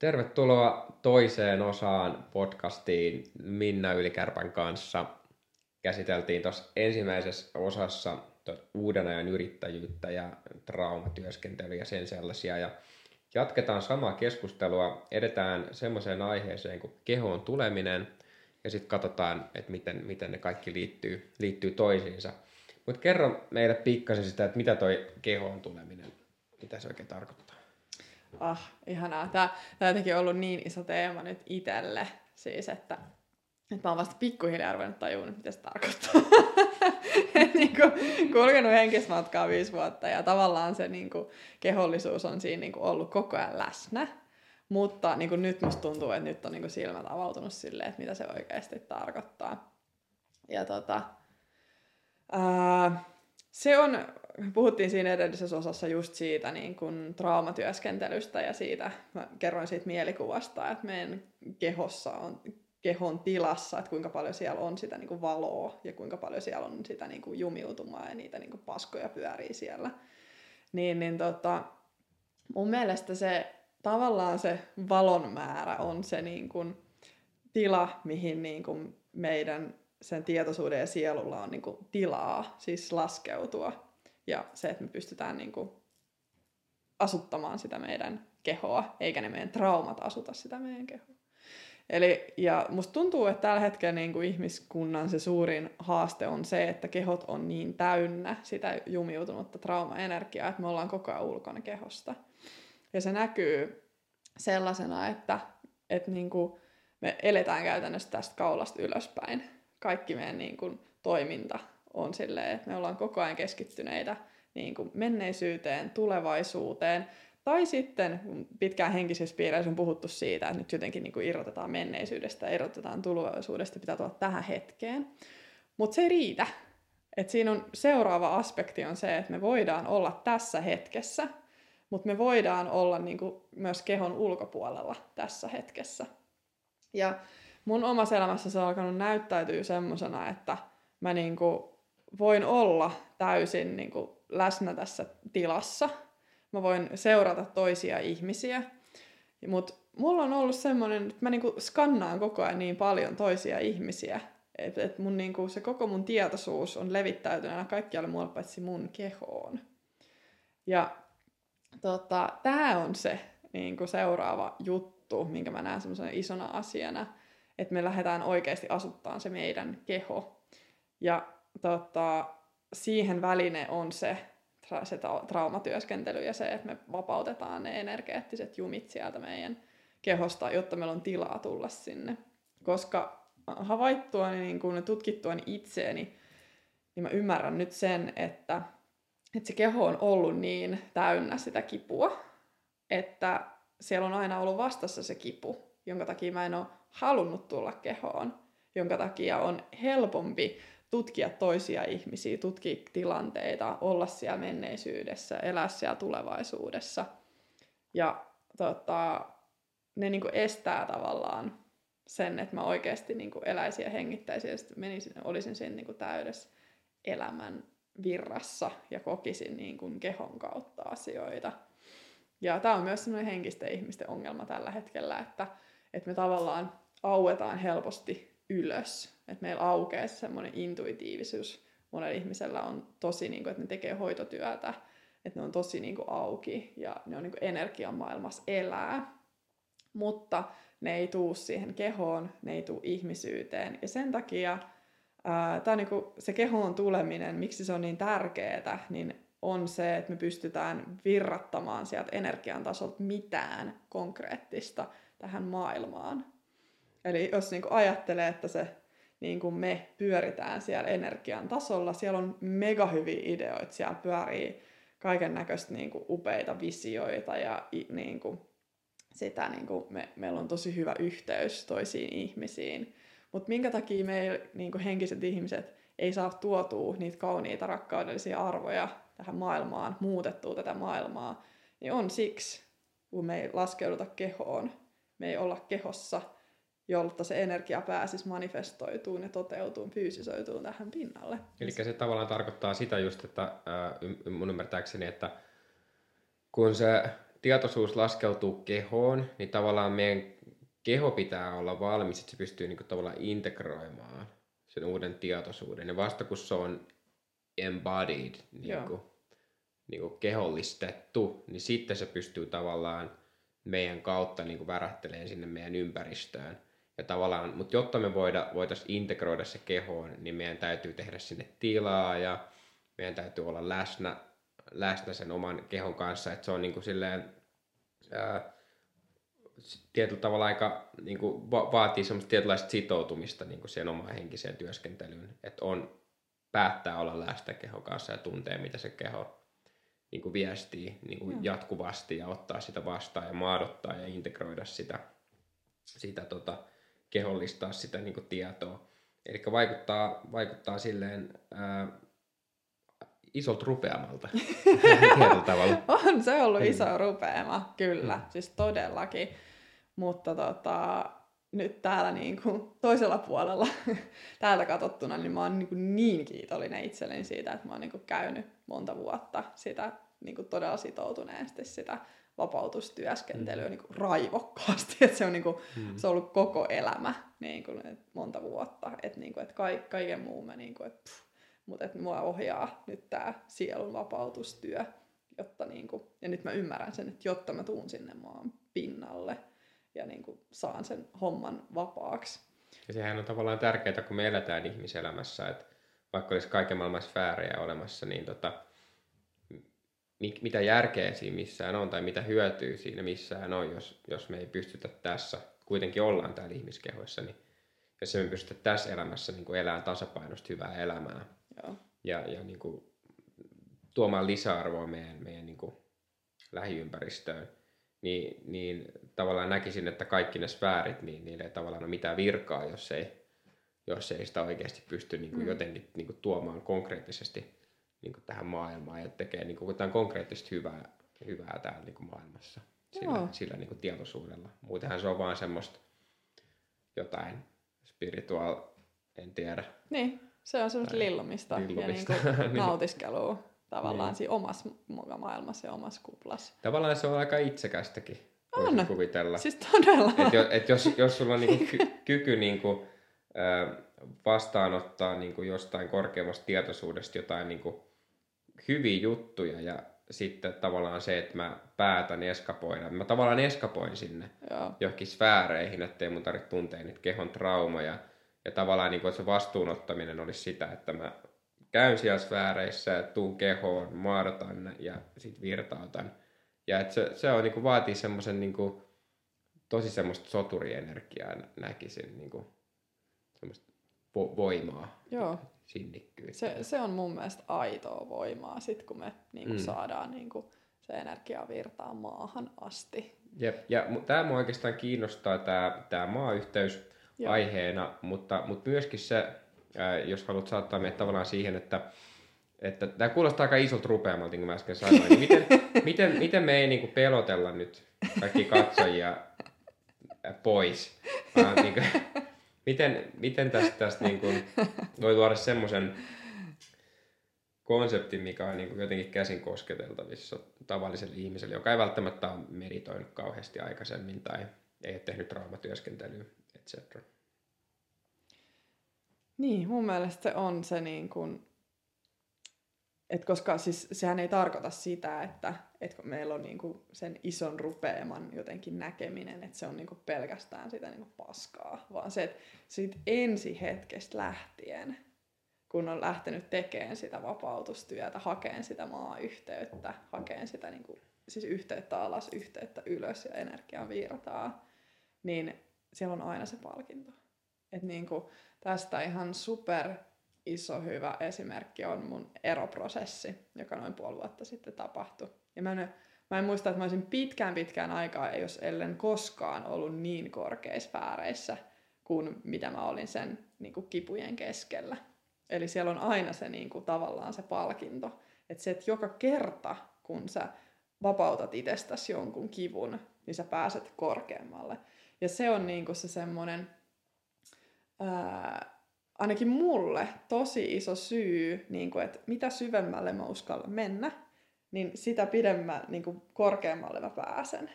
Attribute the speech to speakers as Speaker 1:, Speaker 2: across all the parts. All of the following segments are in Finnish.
Speaker 1: Tervetuloa toiseen osaan podcastiin Minna Ylikärpän kanssa. Käsiteltiin tuossa ensimmäisessä osassa uuden ajan yrittäjyyttä ja traumatyöskentelyä ja sen sellaisia. Ja jatketaan samaa keskustelua, edetään semmoiseen aiheeseen kuin kehoon tuleminen ja sitten katsotaan, että miten, miten ne kaikki liittyy, liittyy toisiinsa. Mutta kerro meille pikkasen sitä, että mitä toi kehoon tuleminen, mitä se oikein tarkoittaa?
Speaker 2: Ah, ihanaa. Tämä, tämä on jotenkin ollut niin iso teema nyt itselle. Siis, että, että mä oon vasta pikkuhiljaa ruvennut tajuun, mitä se tarkoittaa. niin kuin, kulkenut henkismatkaa viisi vuotta ja tavallaan se niin kuin, kehollisuus on siinä niin kuin, ollut koko ajan läsnä. Mutta niin kuin, nyt musta tuntuu, että nyt on niin kuin, silmät avautunut silleen, että mitä se oikeasti tarkoittaa. Ja tota, ää, se on puhuttiin siinä edellisessä osassa just siitä niin kuin traumatyöskentelystä ja siitä, mä kerroin siitä mielikuvasta, että meidän kehossa on kehon tilassa, että kuinka paljon siellä on sitä niin kuin valoa ja kuinka paljon siellä on sitä niin kuin jumiutumaa ja niitä niin kuin paskoja pyörii siellä. Niin, niin tota, mun mielestä se tavallaan se valon määrä on se niin kuin tila, mihin niin kuin meidän sen tietoisuuden ja sielulla on niin kuin tilaa siis laskeutua ja se, että me pystytään niin kuin asuttamaan sitä meidän kehoa, eikä ne meidän traumat asuta sitä meidän kehoa. Eli, ja musta tuntuu, että tällä hetkellä niin kuin ihmiskunnan se suurin haaste on se, että kehot on niin täynnä sitä jumiutunutta traumaenergiaa, että me ollaan koko ajan ulkona kehosta. Ja se näkyy sellaisena, että, että niin kuin me eletään käytännössä tästä kaulasta ylöspäin. Kaikki meidän niin kuin toiminta on silleen, että me ollaan koko ajan keskittyneitä niin kuin menneisyyteen, tulevaisuuteen, tai sitten pitkään henkisissä piireissä on puhuttu siitä, että nyt jotenkin niin kuin irrotetaan menneisyydestä irrotetaan tulevaisuudesta, pitää tulla tähän hetkeen. Mutta se ei riitä. Et siinä on seuraava aspekti on se, että me voidaan olla tässä hetkessä, mutta me voidaan olla niin kuin myös kehon ulkopuolella tässä hetkessä. Ja mun omassa elämässä se on alkanut näyttäytyä semmoisena, että mä niin kuin voin olla täysin niin kuin läsnä tässä tilassa. Mä voin seurata toisia ihmisiä. Mutta mulla on ollut semmoinen, että mä niinku skannaan koko ajan niin paljon toisia ihmisiä, että et niinku, se koko mun tietoisuus on levittäytyneenä kaikkialle muualle paitsi mun kehoon. Ja tota, tämä on se niinku, seuraava juttu, minkä mä näen semmoisena isona asiana, että me lähdetään oikeasti asuttaa se meidän keho. Ja tota, siihen väline on se, se traumatyöskentely ja se, että me vapautetaan ne energeettiset jumit sieltä meidän kehosta, jotta meillä on tilaa tulla sinne. Koska havaittua niin kun tutkittua itseeni, niin mä ymmärrän nyt sen, että, että se keho on ollut niin täynnä sitä kipua, että siellä on aina ollut vastassa se kipu, jonka takia mä en ole halunnut tulla kehoon, jonka takia on helpompi tutkia toisia ihmisiä, tutkia tilanteita, olla siellä menneisyydessä, elää siellä tulevaisuudessa. Ja tota, ne niin kuin estää tavallaan sen, että mä oikeasti niin kuin eläisin ja hengittäisin ja sitten menisin, olisin siinä niin kuin täydessä elämän virrassa ja kokisin niin kuin kehon kautta asioita. Ja tämä on myös sellainen henkisten ihmisten ongelma tällä hetkellä, että, että me tavallaan auetaan helposti ylös. Että meillä aukeaa semmoinen intuitiivisuus. Monella ihmisellä on tosi, niin kuin, että ne tekee hoitotyötä, että ne on tosi niin kuin, auki ja ne on niin kuin, energian maailmassa elää. Mutta ne ei tuu siihen kehoon, ne ei tuu ihmisyyteen. Ja sen takia ää, tää niin kuin, se kehoon tuleminen, miksi se on niin tärkeää, niin on se, että me pystytään virrattamaan sieltä energian tasolta mitään konkreettista tähän maailmaan. Eli jos niin kuin ajattelee, että se niin kuin me pyöritään siellä energian tasolla, siellä on mega hyviä ideoita, siellä pyörii kaiken näköistä niin upeita visioita ja niin kuin sitä niin kuin me, meillä on tosi hyvä yhteys toisiin ihmisiin. Mutta minkä takia me niin kuin henkiset ihmiset ei saa tuotua niitä kauniita rakkaudellisia arvoja tähän maailmaan, muutettua tätä maailmaa, niin on siksi, kun me ei laskeuduta kehoon, me ei olla kehossa – jotta se energia pääsisi manifestoituun ja toteutuun, fyysisoituun tähän pinnalle.
Speaker 1: Eli se tavallaan tarkoittaa sitä just, että mun ymmärtääkseni, että kun se tietoisuus laskeutuu kehoon, niin tavallaan meidän keho pitää olla valmis, että se pystyy niin kuin, tavallaan integroimaan sen uuden tietoisuuden. Ja vasta kun se on embodied, niin kuin, niin kuin kehollistettu, niin sitten se pystyy tavallaan meidän kautta niin kuin värähteleen sinne meidän ympäristöön. Ja tavallaan, mutta jotta me voida, voitaisiin integroida se kehoon, niin meidän täytyy tehdä sinne tilaa ja meidän täytyy olla läsnä, läsnä sen oman kehon kanssa. Että se on niin kuin silleen, ää, tietyllä tavalla aika niin kuin va- vaatii semmoista tietynlaista sitoutumista niin kuin siihen omaan henkiseen työskentelyyn. Että on päättää olla läsnä kehon kanssa ja tuntee, mitä se keho niin kuin viestii niin kuin mm. jatkuvasti ja ottaa sitä vastaan ja maadottaa ja integroida sitä, sitä tota, kehollistaa sitä niin kuin tietoa. Eli vaikuttaa, vaikuttaa silleen ää, isolta rupeamalta tavalla.
Speaker 2: On se ollut iso rupeama, kyllä, mm. siis todellakin. Mutta tota, nyt täällä niin kuin toisella puolella täältä katsottuna, niin mä oon niin, kuin niin kiitollinen itselleni siitä, että mä oon niin kuin käynyt monta vuotta sitä niin kuin todella sitoutuneesti sitä vapautustyöskentelyä mm. niin kuin raivokkaasti. Että se, on, niin kuin, mm. se on ollut koko elämä niin kuin, monta vuotta. Että niin kuin, että ka- kaiken muun mä, niin kuin, että, pff, mutta että mua ohjaa nyt tämä sielun vapautustyö. Jotta, niin kuin, ja nyt mä ymmärrän sen, että jotta mä tuun sinne maan pinnalle ja niin kuin, saan sen homman vapaaksi.
Speaker 1: Ja sehän on tavallaan tärkeää, kun me eletään ihmiselämässä, että vaikka olisi kaiken maailman sfäärejä olemassa, niin tota, mitä järkeä siinä missään on tai mitä hyötyä siinä missään on, jos, jos me ei pystytä tässä, kuitenkin ollaan täällä ihmiskehoissa, niin jos me pystytä tässä elämässä niin elämään tasapainosta hyvää elämää Joo. ja, ja niin kuin, tuomaan lisäarvoa meidän, meidän niin kuin, lähiympäristöön, niin, niin tavallaan näkisin, että kaikki ne sfäärit, niin niille ei tavallaan ole mitään virkaa, jos ei, jos ei sitä oikeasti pysty niin kuin, mm. jotenkin niin kuin, tuomaan konkreettisesti niin kuin tähän maailmaan ja tekee niin kuin jotain konkreettista hyvää, hyvää täällä niin kuin maailmassa sillä, sillä niin kuin tietoisuudella. Muutenhan se on vaan semmoista jotain spiritual, en tiedä.
Speaker 2: Niin, se on semmoista lillumista, lillumista. ja niin kuin nautiskelua tavallaan niin. siinä omassa maailmassa ja omassa kuplassa.
Speaker 1: Tavallaan se on aika itsekästäkin, voisi kuvitella.
Speaker 2: Siis todella.
Speaker 1: Et jo, et jos, jos sulla on niinku ky- kyky niinku, äh, vastaanottaa niinku jostain korkeammasta tietoisuudesta jotain niinku hyviä juttuja ja sitten tavallaan se, että mä päätän eskapoida. Mä tavallaan eskapoin sinne Joo. johonkin sfääreihin, ettei mun tarvitse tuntea niitä kehon traumaja. Ja tavallaan niin kuin, se vastuunottaminen olisi sitä, että mä käyn siellä sfääreissä, tuun kehoon, maadotan ja sit virtautan. Ja että se, se on, niin kuin, vaatii semmoisen niin kuin, tosi semmoista soturienergiaa näkisin, niin kuin, semmoista vo- voimaa.
Speaker 2: Joo Se, se on mun mielestä aitoa voimaa, sit kun me niin kuin mm. saadaan niin kuin, se energia virtaa maahan asti.
Speaker 1: Jep. Ja tämä mua oikeastaan kiinnostaa, tämä, tämä maayhteys Joo. aiheena, mutta, mutta myöskin se, ää, jos haluat saattaa meidät tavallaan siihen, että että tämä kuulostaa aika isolta rupeamalta, niin kuin mä äsken sanoin. Niin miten, miten, miten me ei niin kuin pelotella nyt kaikki katsojia pois, vaan niin kuin, miten, miten tästä, tästä niin kuin voi luoda semmoisen konseptin, mikä on niin kuin jotenkin käsin kosketeltavissa tavalliselle ihmiselle, joka ei välttämättä ole meditoinut kauheasti aikaisemmin tai ei ole tehnyt traumatyöskentelyä, etc.
Speaker 2: Niin, mun mielestä se on se niin kuin, et koska siis sehän ei tarkoita sitä, että, että meillä on niinku sen ison rupeaman jotenkin näkeminen, että se on niinku pelkästään sitä niinku paskaa, vaan se, että siitä ensi hetkestä lähtien, kun on lähtenyt tekemään sitä vapautustyötä, hakeen sitä maa-yhteyttä, hakeen sitä niinku, siis yhteyttä alas, yhteyttä ylös ja energiaa virtaa, niin siellä on aina se palkinto. Et niinku, tästä ihan super iso hyvä esimerkki on mun eroprosessi, joka noin puoli vuotta sitten tapahtui. Ja mä en, mä en muista, että mä olisin pitkään pitkään aikaa, jos ellen koskaan ollut niin korkeissa fääreissä kuin mitä mä olin sen niin kuin kipujen keskellä. Eli siellä on aina se niin kuin, tavallaan se palkinto. Että se, että joka kerta, kun sä vapautat itsestäsi jonkun kivun, niin sä pääset korkeammalle. Ja se on niin kuin se semmoinen, ää, ainakin mulle tosi iso syy, niin kuin, että mitä syvemmälle mä uskallan mennä, niin sitä pidemmän niin kuin korkeammalle mä pääsen.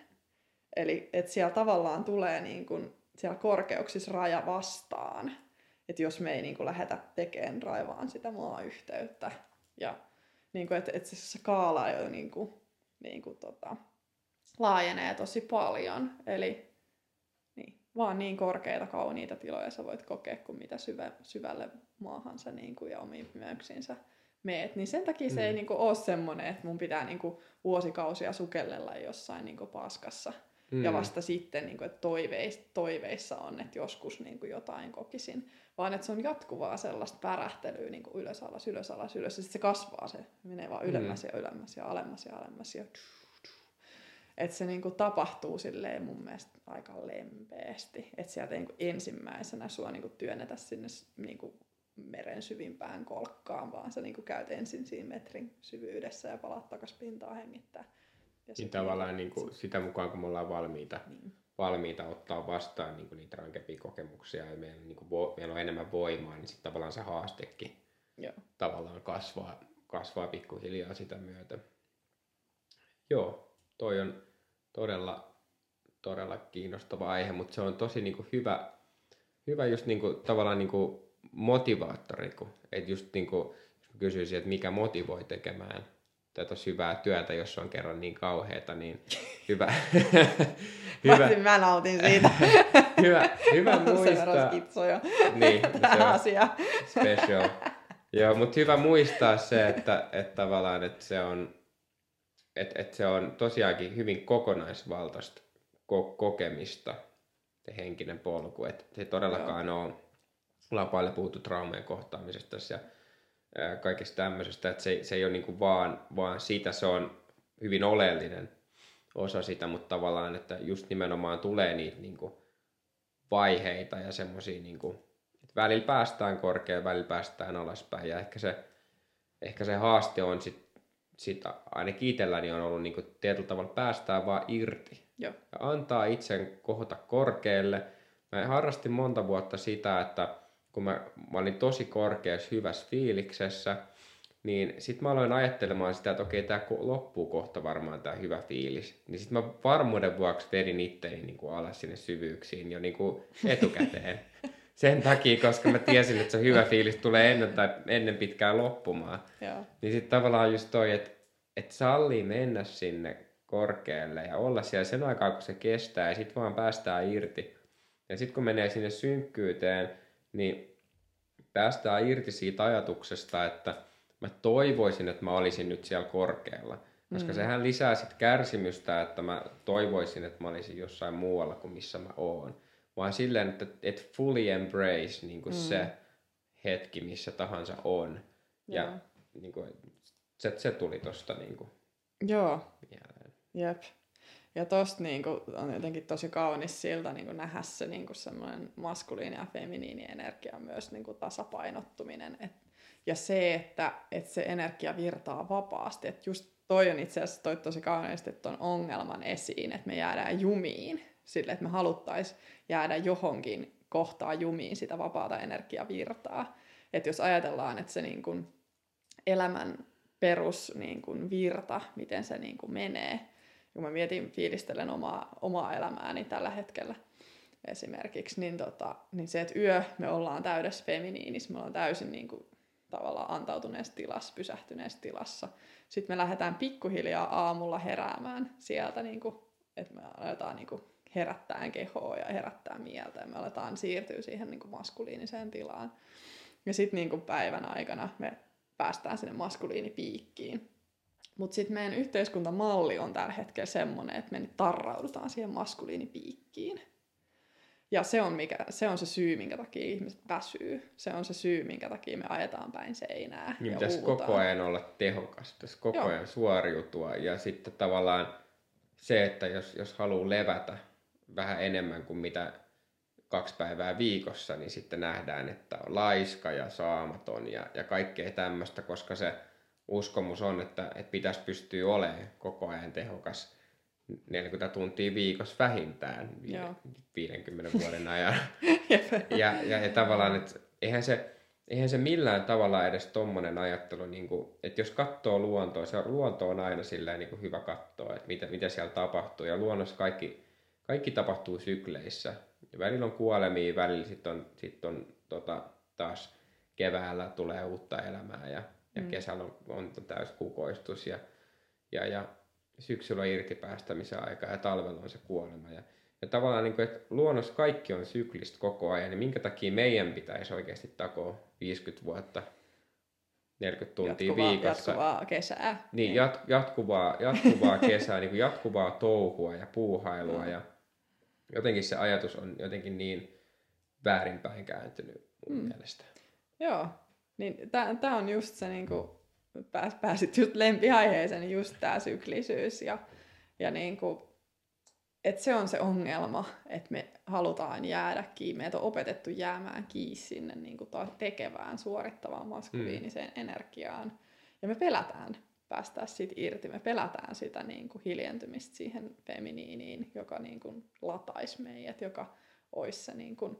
Speaker 2: Eli että siellä tavallaan tulee niin kuin, siellä korkeuksissa raja vastaan. Että jos me ei niin kuin lähdetä tekemään raivaan sitä maayhteyttä. Ja niin kuin, että, että se skaala jo niin kuin, niin kuin, tota, laajenee tosi paljon. Eli vaan niin korkeita, kauniita tiloja sä voit kokea, kuin mitä syvä, syvälle maahan sä niin kuin, ja omiin pimeyksiinsä meet. Niin sen takia se mm. ei niin kuin, ole semmoinen, että mun pitää niin kuin, vuosikausia sukellella jossain niin kuin, paskassa. Mm. Ja vasta sitten, niin kuin, että toiveis, toiveissa on, että joskus niin kuin, jotain kokisin. Vaan että se on jatkuvaa sellaista pärähtelyä niin kuin ylös, alas, ylös, alas, ylös. Ja sitten se kasvaa, se menee vaan ylemmäs mm. ja ylemmäs ja alemmas ja alemmas. Ja että se niinku tapahtuu silleen mun mielestä aika lempeästi. Että sieltä niinku ensimmäisenä sua niinku työnnetä sinne niinku meren syvimpään kolkkaan, vaan sä niinku käyt ensin siinä metrin syvyydessä ja palaat takas pintaan hengittää.
Speaker 1: Ja niin tavallaan niinku sitä mukaan, kun me ollaan valmiita, niin. valmiita ottaa vastaan niinku niitä rankempia kokemuksia ja meillä, niinku vo, meillä on enemmän voimaa, niin sitten tavallaan se haastekin Joo. tavallaan kasvaa, kasvaa pikkuhiljaa sitä myötä. Joo, toi on todella, todella kiinnostava aihe, mutta se on tosi niin kuin hyvä, hyvä just niin kuin, tavallaan niin kuin motivaattori, kun, että just niin kuin, jos kysyisin, että mikä motivoi tekemään tätä hyvää työtä, jos on kerran niin kauheata, niin hyvä.
Speaker 2: hyvä. mä nautin siitä.
Speaker 1: hyvä, hyvä muistaa.
Speaker 2: niin, tähän se asiaan.
Speaker 1: Special. Joo, mutta hyvä muistaa se, että, että tavallaan että se on, että et se on tosiaankin hyvin kokonaisvaltaista ko- kokemista, se henkinen polku. Että se todellakaan Joo. on, ollaan paljon puhuttu traumojen kohtaamisesta ja ää, kaikesta tämmöisestä, että se, se ei ole niinku vaan, vaan siitä, se on hyvin oleellinen osa sitä, mutta tavallaan, että just nimenomaan tulee niitä niinku vaiheita ja semmoisia, niinku, että välillä päästään korkealle, välillä päästään alaspäin ja ehkä se, ehkä se haaste on sitten sit ainakin itselläni on ollut niin tietyllä tavalla päästää vaan irti.
Speaker 2: Joo.
Speaker 1: Ja antaa itsen kohota korkealle. Mä harrastin monta vuotta sitä, että kun mä, mä olin tosi korkeassa hyvässä fiiliksessä, niin sitten mä aloin ajattelemaan sitä, että okei, tämä loppuu kohta varmaan tämä hyvä fiilis. Niin sitten mä varmuuden vuoksi vedin itteni niin kuin alas sinne syvyyksiin jo niin kuin etukäteen. sen takia, koska mä tiesin, että se hyvä fiilis tulee ennen tai ennen pitkään loppumaan.
Speaker 2: Joo.
Speaker 1: Niin sitten tavallaan just toi, että et sallii mennä sinne korkealle ja olla siellä sen aikaa, kun se kestää ja sitten vaan päästään irti. Ja sitten kun menee sinne synkkyyteen, niin päästään irti siitä ajatuksesta, että mä toivoisin, että mä olisin nyt siellä korkealla. Koska mm. sehän lisää sitten kärsimystä, että mä toivoisin, että mä olisin jossain muualla kuin missä mä oon vaan silleen, että et fully embrace niin kuin mm. se hetki, missä tahansa on. Ja Joo. niin kuin, se, se tuli tosta niin kuin,
Speaker 2: Joo. Mieleen. Jep. Ja tosta niin kuin, on jotenkin tosi kaunis siltä niin kuin nähdä se niin kuin semmoinen maskuliini ja feminiini energia myös niin kuin tasapainottuminen. Et, ja se, että, että se energia virtaa vapaasti. Että just toi on itse asiassa toi tosi kauniisti on ongelman esiin, että me jäädään jumiin sille, että me haluttaisiin jäädä johonkin kohtaa jumiin sitä vapaata energiavirtaa. Että jos ajatellaan, että se niin kuin elämän perus niin kuin virta, miten se niin kuin menee, kun mä mietin, fiilistelen omaa, omaa elämääni tällä hetkellä esimerkiksi, niin, tota, niin se, että yö me ollaan täydessä feminiinissä, me ollaan täysin niin kuin, tavallaan antautuneessa tilassa, pysähtyneessä tilassa. Sitten me lähdetään pikkuhiljaa aamulla heräämään sieltä, niin kuin, että me aletaan niin kuin, herättää kehoa ja herättää mieltä ja me aletaan siirtyä siihen niin kuin maskuliiniseen tilaan. Ja sitten niin päivän aikana me päästään sinne maskuliinipiikkiin. Mutta sitten meidän yhteiskuntamalli on tällä hetkellä semmoinen, että me nyt tarraudutaan siihen maskuliinipiikkiin. Ja se on, mikä, se on se syy, minkä takia ihmiset väsyy. Se on se syy, minkä takia me ajetaan päin seinää.
Speaker 1: Niin pitäisi koko ajan olla tehokas, pitäisi koko Joo. ajan suoriutua. Ja sitten tavallaan se, että jos, jos haluaa levätä, vähän enemmän kuin mitä kaksi päivää viikossa, niin sitten nähdään, että on laiska ja saamaton ja, ja kaikkea tämmöistä, koska se uskomus on, että, että pitäisi pystyä olemaan koko ajan tehokas 40 tuntia viikossa vähintään Joo. 50 vuoden ajan. ja, ja, ja tavallaan, että eihän se, eihän se millään tavalla edes tommonen ajattelu, niin kuin, että jos katsoo luontoa, se luonto on aina silleen niin kuin hyvä katsoa, että mitä, mitä siellä tapahtuu. Ja luonnossa kaikki, kaikki tapahtuu sykleissä. Ja välillä on kuolemia, välillä sitten on, sit on tota, taas keväällä tulee uutta elämää ja, ja mm. kesällä on, on täys kukoistus ja, ja, ja syksyllä on irtipäästämisen aika ja talvella on se kuolema. Ja, ja tavallaan, niin kuin, että luonnossa kaikki on syklistä koko ajan, niin minkä takia meidän pitäisi oikeasti takoa 50 vuotta 40 tuntia
Speaker 2: jatkuvaa,
Speaker 1: viikossa.
Speaker 2: Jatkuvaa kesää.
Speaker 1: Niin, jat, jatkuvaa, jatkuvaa kesää, niin kuin jatkuvaa touhua ja puuhailua. Mm. Ja jotenkin se ajatus on jotenkin niin väärinpäin kääntynyt mun mm. mielestä.
Speaker 2: Joo, niin tämä on just se, niin kuin, pääs, pääsit just lempiaiheeseen, just tämä syklisyys ja, ja niin kuin, että se on se ongelma, että me halutaan jäädä kiinni. Meitä on opetettu jäämään kiinni sinne niin kuin tekevään, suorittavaan maskuliiniseen mm. energiaan. Ja me pelätään päästää siitä irti. Me pelätään sitä niin kuin hiljentymistä siihen feminiiniin, joka niin kuin lataisi meidät, joka olisi se, niin kuin,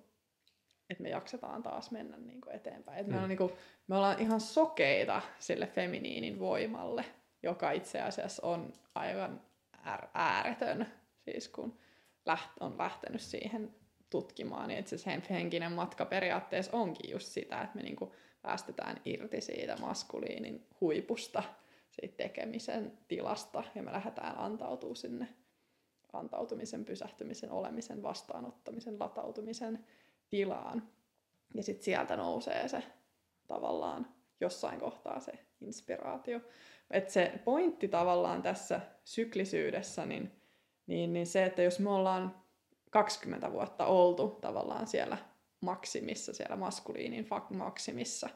Speaker 2: että me jaksetaan taas mennä niin kuin eteenpäin. Et mm. me, on, niin kuin, me ollaan ihan sokeita sille feminiinin voimalle, joka itse asiassa on aivan ääretön siis kun läht, on lähtenyt siihen tutkimaan, niin itse asiassa henkinen matka periaatteessa onkin just sitä, että me niinku päästetään irti siitä maskuliinin huipusta, siitä tekemisen tilasta, ja me lähdetään antautuu sinne antautumisen, pysähtymisen, olemisen, vastaanottamisen, latautumisen tilaan. Ja sitten sieltä nousee se tavallaan jossain kohtaa se inspiraatio. Et se pointti tavallaan tässä syklisyydessä, niin niin, niin se, että jos me ollaan 20 vuotta oltu tavallaan siellä maksimissa, siellä maskuliinin maksimissa,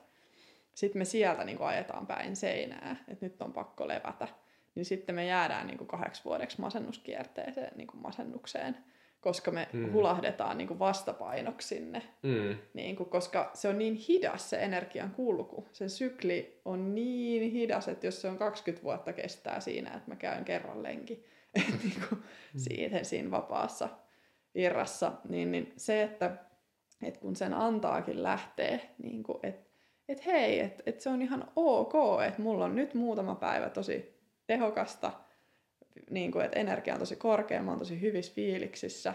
Speaker 2: sitten me sieltä niin kuin ajetaan päin seinää, että nyt on pakko levätä, niin sitten me jäädään niin kuin kahdeksi vuodeksi masennuskierteeseen, niin kuin masennukseen, koska me mm. hulahdetaan niin kuin vastapainoksi sinne, mm. niin kuin, koska se on niin hidas se energian kulku. Se sykli on niin hidas, että jos se on 20 vuotta kestää siinä, että mä käyn kerran lenki, niin kuin mm. siihen siinä vapaassa virrassa, niin, niin se, että, että kun sen antaakin lähtee, niin kuin, että että hei, että että se on ihan ok, että mulla on nyt muutama päivä tosi tehokasta, niin kuin, että energia on tosi korkea, mä oon tosi hyvissä fiiliksissä,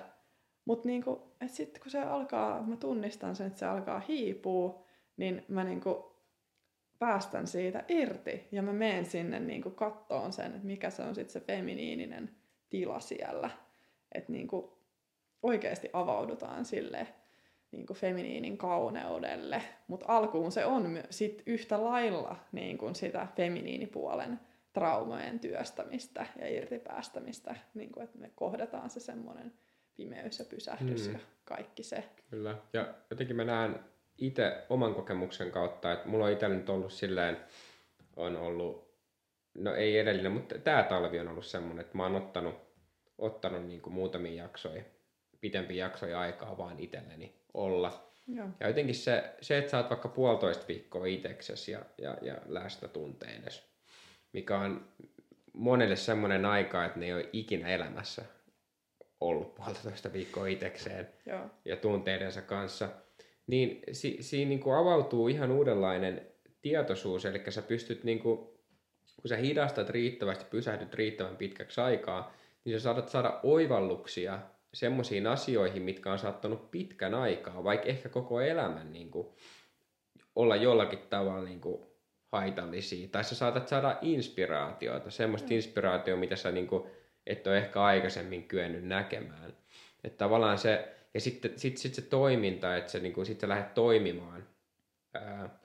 Speaker 2: mutta niin sitten kun se alkaa, mä tunnistan sen, että se alkaa hiipua, niin mä niin kuin, päästän siitä irti ja mä menen sinne niin kuin kattoon sen, että mikä se on sitten se feminiininen tila siellä. Että niin kuin oikeasti avaudutaan sille niin kuin feminiinin kauneudelle, mutta alkuun se on sit yhtä lailla niin kuin sitä feminiinipuolen traumojen työstämistä ja irtipäästämistä, niin kuin, että me kohdataan se semmoinen pimeys ja pysähdys mm. ja kaikki se.
Speaker 1: Kyllä, ja jotenkin mä näen itse oman kokemuksen kautta, että mulla on itsellä nyt ollut silleen, on ollut, no ei edellinen, mutta tämä talvi on ollut semmoinen, että mä oon ottanut, ottanut niin kuin muutamia jaksoja, pitempiä jaksoja aikaa vaan itselleni olla. Joo. Ja jotenkin se, se, että sä oot vaikka puolitoista viikkoa itseksesi ja, ja, ja läsnä tunteines, mikä on monelle semmoinen aika, että ne ei ole ikinä elämässä ollut puolitoista viikkoa itsekseen Joo. ja tunteidensa kanssa – niin si, siinä niin kuin avautuu ihan uudenlainen tietoisuus, eli sä pystyt, niin kuin, kun sä hidastat riittävästi, pysähdyt riittävän pitkäksi aikaa, niin sä saatat saada oivalluksia semmoisiin asioihin, mitkä on saattanut pitkän aikaa, vaikka ehkä koko elämän niin kuin, olla jollakin tavalla niin kuin, haitallisia. Tai sä saatat saada inspiraatioita, semmoista mm. inspiraatiota, mitä sä niin kuin, et ole ehkä aikaisemmin kyennyt näkemään. Että tavallaan se, ja sitten sit, sit se toiminta, että se, niin kuin, sit sä lähdet toimimaan ää,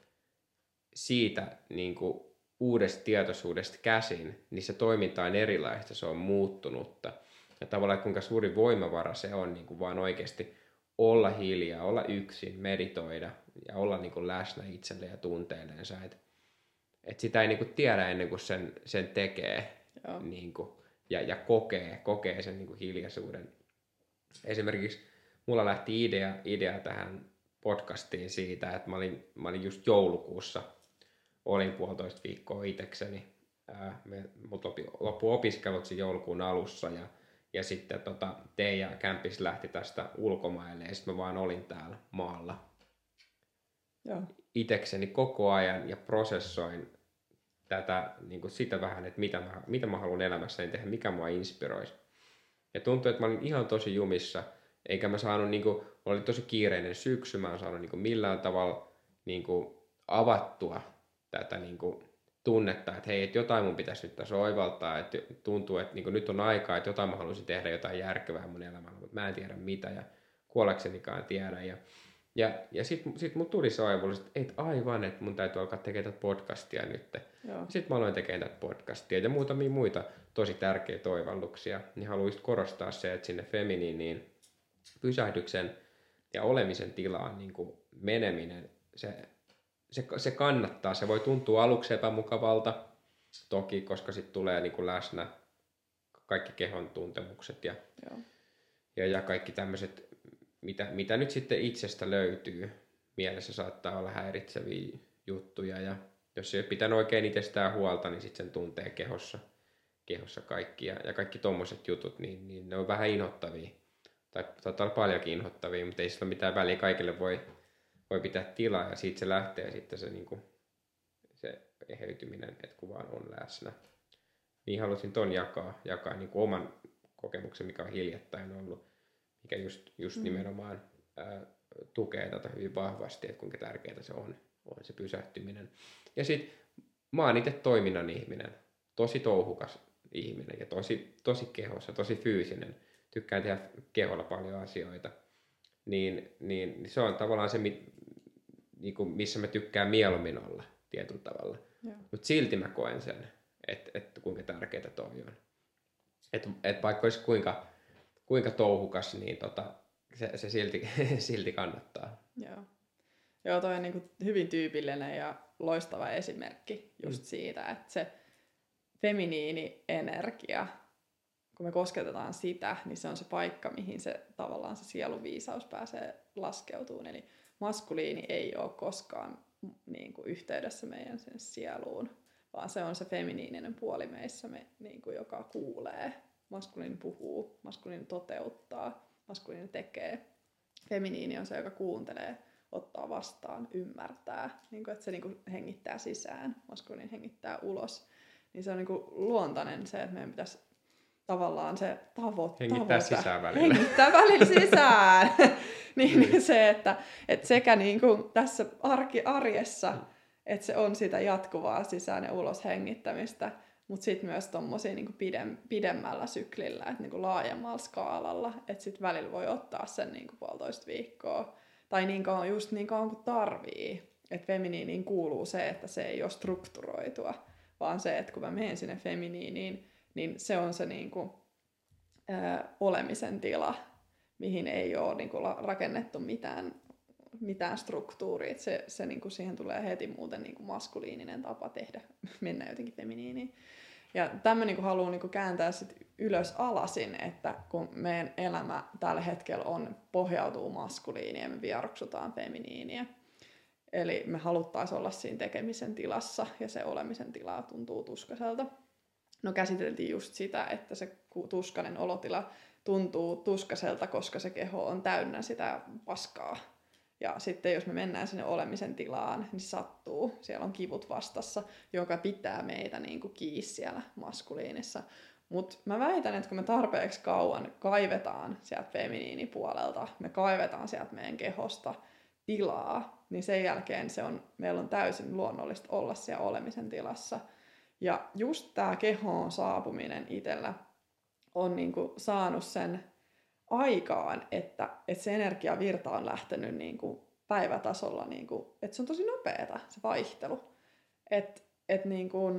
Speaker 1: siitä niin kuin, uudesta tietoisuudesta käsin, niin se toiminta on erilaista, se on muuttunutta. Ja tavallaan kuinka suuri voimavara se on niin kuin vaan oikeasti olla hiljaa, olla yksin, meditoida ja olla niin kuin läsnä itselle ja tunteillensa. Et, et sitä ei niin kuin tiedä ennen kuin sen, sen tekee niin kuin, ja, ja kokee, kokee sen niin kuin hiljaisuuden. Esimerkiksi mulla lähti idea, idea tähän podcastiin siitä, että mä olin, mä olin just joulukuussa, olin puolitoista viikkoa itsekseni. Ää, me, mut lopi, loppu opiskelut joulukuun alussa ja, ja sitten tota, Teija Kämpis lähti tästä ulkomaille ja sitten mä vaan olin täällä maalla.
Speaker 2: Joo.
Speaker 1: itekseni koko ajan ja prosessoin tätä, niin kuin sitä vähän, että mitä mä, mitä mä haluan elämässäni tehdä, mikä mua inspiroisi. Ja tuntui, että mä olin ihan tosi jumissa, eikä mä saanut, niin kuin, oli tosi kiireinen syksy, mä en saanut niin kuin millään tavalla niin kuin, avattua tätä niin kuin, tunnetta, että hei, että jotain mun pitäisi nyt tässä oivaltaa, että tuntuu, että niin nyt on aikaa, että jotain mä haluaisin tehdä jotain järkevää mun elämällä, mutta mä en tiedä mitä ja kuoleksenikaan tiedä. Ja, ja, ja sitten sit mulla tuli se oivallus, että et aivan, että mun täytyy alkaa tekemään tätä podcastia nyt. Sitten mä aloin tekemään tätä podcastia ja muutamia muita tosi tärkeitä oivalluksia. Niin haluaisin korostaa se, että sinne feminiiniin pysähdyksen ja olemisen tilaan niin meneminen, se, se, se kannattaa. Se voi tuntua aluksi epämukavalta, toki, koska sitten tulee niin kuin läsnä kaikki kehon tuntemukset ja,
Speaker 2: Joo.
Speaker 1: ja, ja kaikki tämmöiset, mitä, mitä nyt sitten itsestä löytyy. Mielessä saattaa olla häiritseviä juttuja ja jos ei ole pitänyt oikein itsestään huolta, niin sitten sen tuntee kehossa, kehossa kaikki. Ja, ja kaikki tommoset jutut, niin, niin ne on vähän inhottavia. Tai saattaa olla paljonkin inhottavia, mutta ei sillä ole mitään väliä. Kaikille voi, voi pitää tilaa ja siitä se lähtee sitten se, niin kuin, se eheytyminen, että kun vaan on läsnä. Niin halusin ton jakaa, jakaa niin kuin oman kokemuksen, mikä on hiljattain ollut, mikä just, just mm. nimenomaan ää, tukee tätä hyvin vahvasti, että kuinka tärkeää se on, on se pysähtyminen. Ja sitten mä oon itse toiminnan ihminen, tosi touhukas ihminen ja tosi, tosi kehossa, tosi fyysinen. Tykkään tehdä keholla paljon asioita. Niin, niin se on tavallaan se, niin kuin missä mä tykkään mieluummin olla tietyllä tavalla. Mutta silti mä koen sen, että et kuinka tärkeää toi on. Että et vaikka olisi kuinka, kuinka touhukas, niin tota, se, se silti, silti kannattaa.
Speaker 2: Joo. Joo, toi on niin hyvin tyypillinen ja loistava esimerkki just mm. siitä, että se feminiini energia, kun me kosketetaan sitä, niin se on se paikka, mihin se tavallaan se sieluviisaus pääsee laskeutumaan. Eli maskuliini ei ole koskaan niin kuin yhteydessä meidän sen sieluun, vaan se on se feminiininen puoli meissä, me, niin kuin, joka kuulee. Maskuliini puhuu, maskuliini toteuttaa, maskuliini tekee. Feminiini on se, joka kuuntelee, ottaa vastaan, ymmärtää, niin kuin, että se niin kuin hengittää sisään, maskuliini hengittää ulos. Niin se on niin kuin luontainen se, että meidän pitäisi tavallaan se tavo-
Speaker 1: Hengittää
Speaker 2: tavoite.
Speaker 1: sisään välillä.
Speaker 2: Hengittää välillä sisään. niin, niin se, että, että sekä niin kuin tässä arki, arjessa, että se on sitä jatkuvaa sisään ja ulos hengittämistä, mutta sitten myös tuommoisia niin pidem, pidemmällä syklillä, että niin kuin laajemmalla skaalalla, että sitten välillä voi ottaa sen niin kuin puolitoista viikkoa, tai niin kauan, just niin kauan kuin tarvii. Että feminiiniin kuuluu se, että se ei ole strukturoitua, vaan se, että kun mä menen sinne feminiiniin, niin se on se niin kuin, ää, olemisen tila, mihin ei ole niin kuin, rakennettu mitään, mitään struktuuria. Se, se niin kuin, siihen tulee heti muuten niin kuin maskuliininen tapa tehdä, mennä jotenkin feminiiniin. Ja tämä niin haluan niin kääntää sit ylös alasin, että kun meidän elämä tällä hetkellä on, pohjautuu maskuliiniin ja me vieroksutaan feminiiniä. Eli me haluttaisiin olla siinä tekemisen tilassa ja se olemisen tila tuntuu tuskaiselta. No käsiteltiin just sitä, että se tuskainen olotila tuntuu tuskaselta, koska se keho on täynnä sitä paskaa. Ja sitten jos me mennään sinne olemisen tilaan, niin sattuu. Siellä on kivut vastassa, joka pitää meitä niin kuin kiinni siellä maskuliinissa. Mutta mä väitän, että kun me tarpeeksi kauan kaivetaan sieltä feminiinipuolelta, me kaivetaan sieltä meidän kehosta tilaa, niin sen jälkeen se on, meillä on täysin luonnollista olla siellä olemisen tilassa. Ja just tämä kehoon saapuminen itsellä on niinku saanut sen aikaan, että, että se energiavirta on lähtenyt niinku päivätasolla, niinku, että se on tosi nopeeta se vaihtelu. Että et niinku,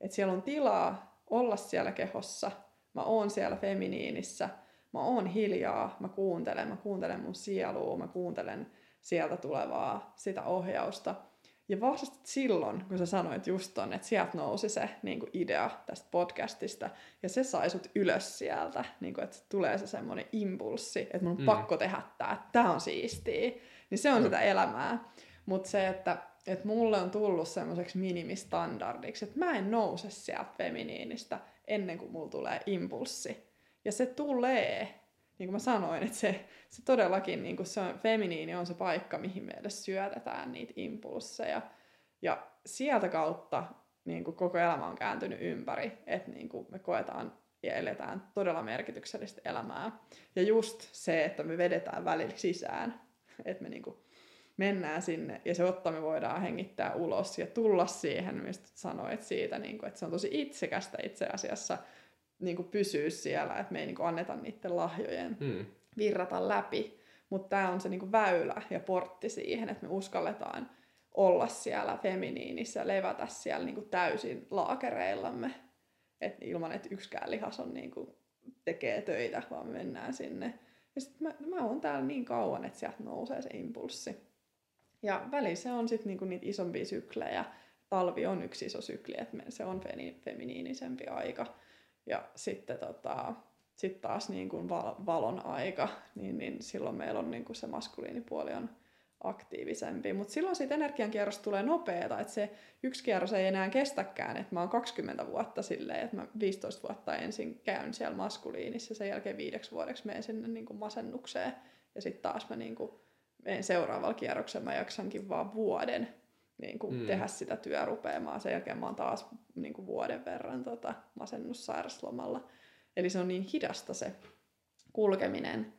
Speaker 2: et siellä on tilaa olla siellä kehossa, mä oon siellä feminiinissä, mä oon hiljaa, mä kuuntelen, mä kuuntelen mun sielua, mä kuuntelen sieltä tulevaa sitä ohjausta – ja vasta silloin, kun sä sanoit just ton, että sieltä nousi se niin kuin idea tästä podcastista, ja se sai sut ylös sieltä, niin kuin, että tulee se semmoinen impulssi, että mun on mm. pakko tehdä tää, että tää on siistiä, niin se on mm. sitä elämää. Mutta se, että, että mulle on tullut semmoiseksi minimistandardiksi, että mä en nouse sieltä feminiinistä ennen kuin mulla tulee impulssi. Ja se tulee. Niin kuin mä sanoin, että se, se todellakin niin kuin se on, feminiini on se paikka, mihin meille syötetään niitä impulsseja. Ja sieltä kautta niin kuin koko elämä on kääntynyt ympäri, että niin kuin me koetaan ja eletään todella merkityksellistä elämää. Ja just se, että me vedetään välillä sisään, että me niin kuin mennään sinne ja se otta me voidaan hengittää ulos ja tulla siihen, mistä sanoit siitä, niin kuin, että se on tosi itsekästä itse asiassa niin kuin pysyä siellä, että me ei niin kuin anneta niiden lahjojen hmm. virrata läpi. Mutta tämä on se niin kuin väylä ja portti siihen, että me uskalletaan olla siellä feminiinissä levätä siellä niin kuin täysin laakereillamme. Et ilman, että yksikään lihas on niin kuin, tekee töitä, vaan me mennään sinne. Ja sit mä, mä oon täällä niin kauan, että sieltä nousee se impulssi. Ja välissä on sitten niinku niitä isompia syklejä. Talvi on yksi iso sykli, että se on feminiinisempi aika. Ja sitten tota, sit taas niin kuin valon aika, niin, niin silloin meillä on niin kuin se maskuliinipuoli on aktiivisempi. Mutta silloin siitä energiankierros tulee nopeeta, että se yksi kierros ei enää kestäkään, että mä oon 20 vuotta silleen, että mä 15 vuotta ensin käyn siellä maskuliinissa, sen jälkeen viideksi vuodeksi menen sinne niin kuin masennukseen, ja sitten taas mä niin kuin menen seuraavalla kierroksella, mä jaksankin vaan vuoden niin kuin mm. tehdä sitä työrupeamaa. Sen jälkeen mä oon taas niin kuin vuoden verran tota, masennussairaslomalla. Eli se on niin hidasta se kulkeminen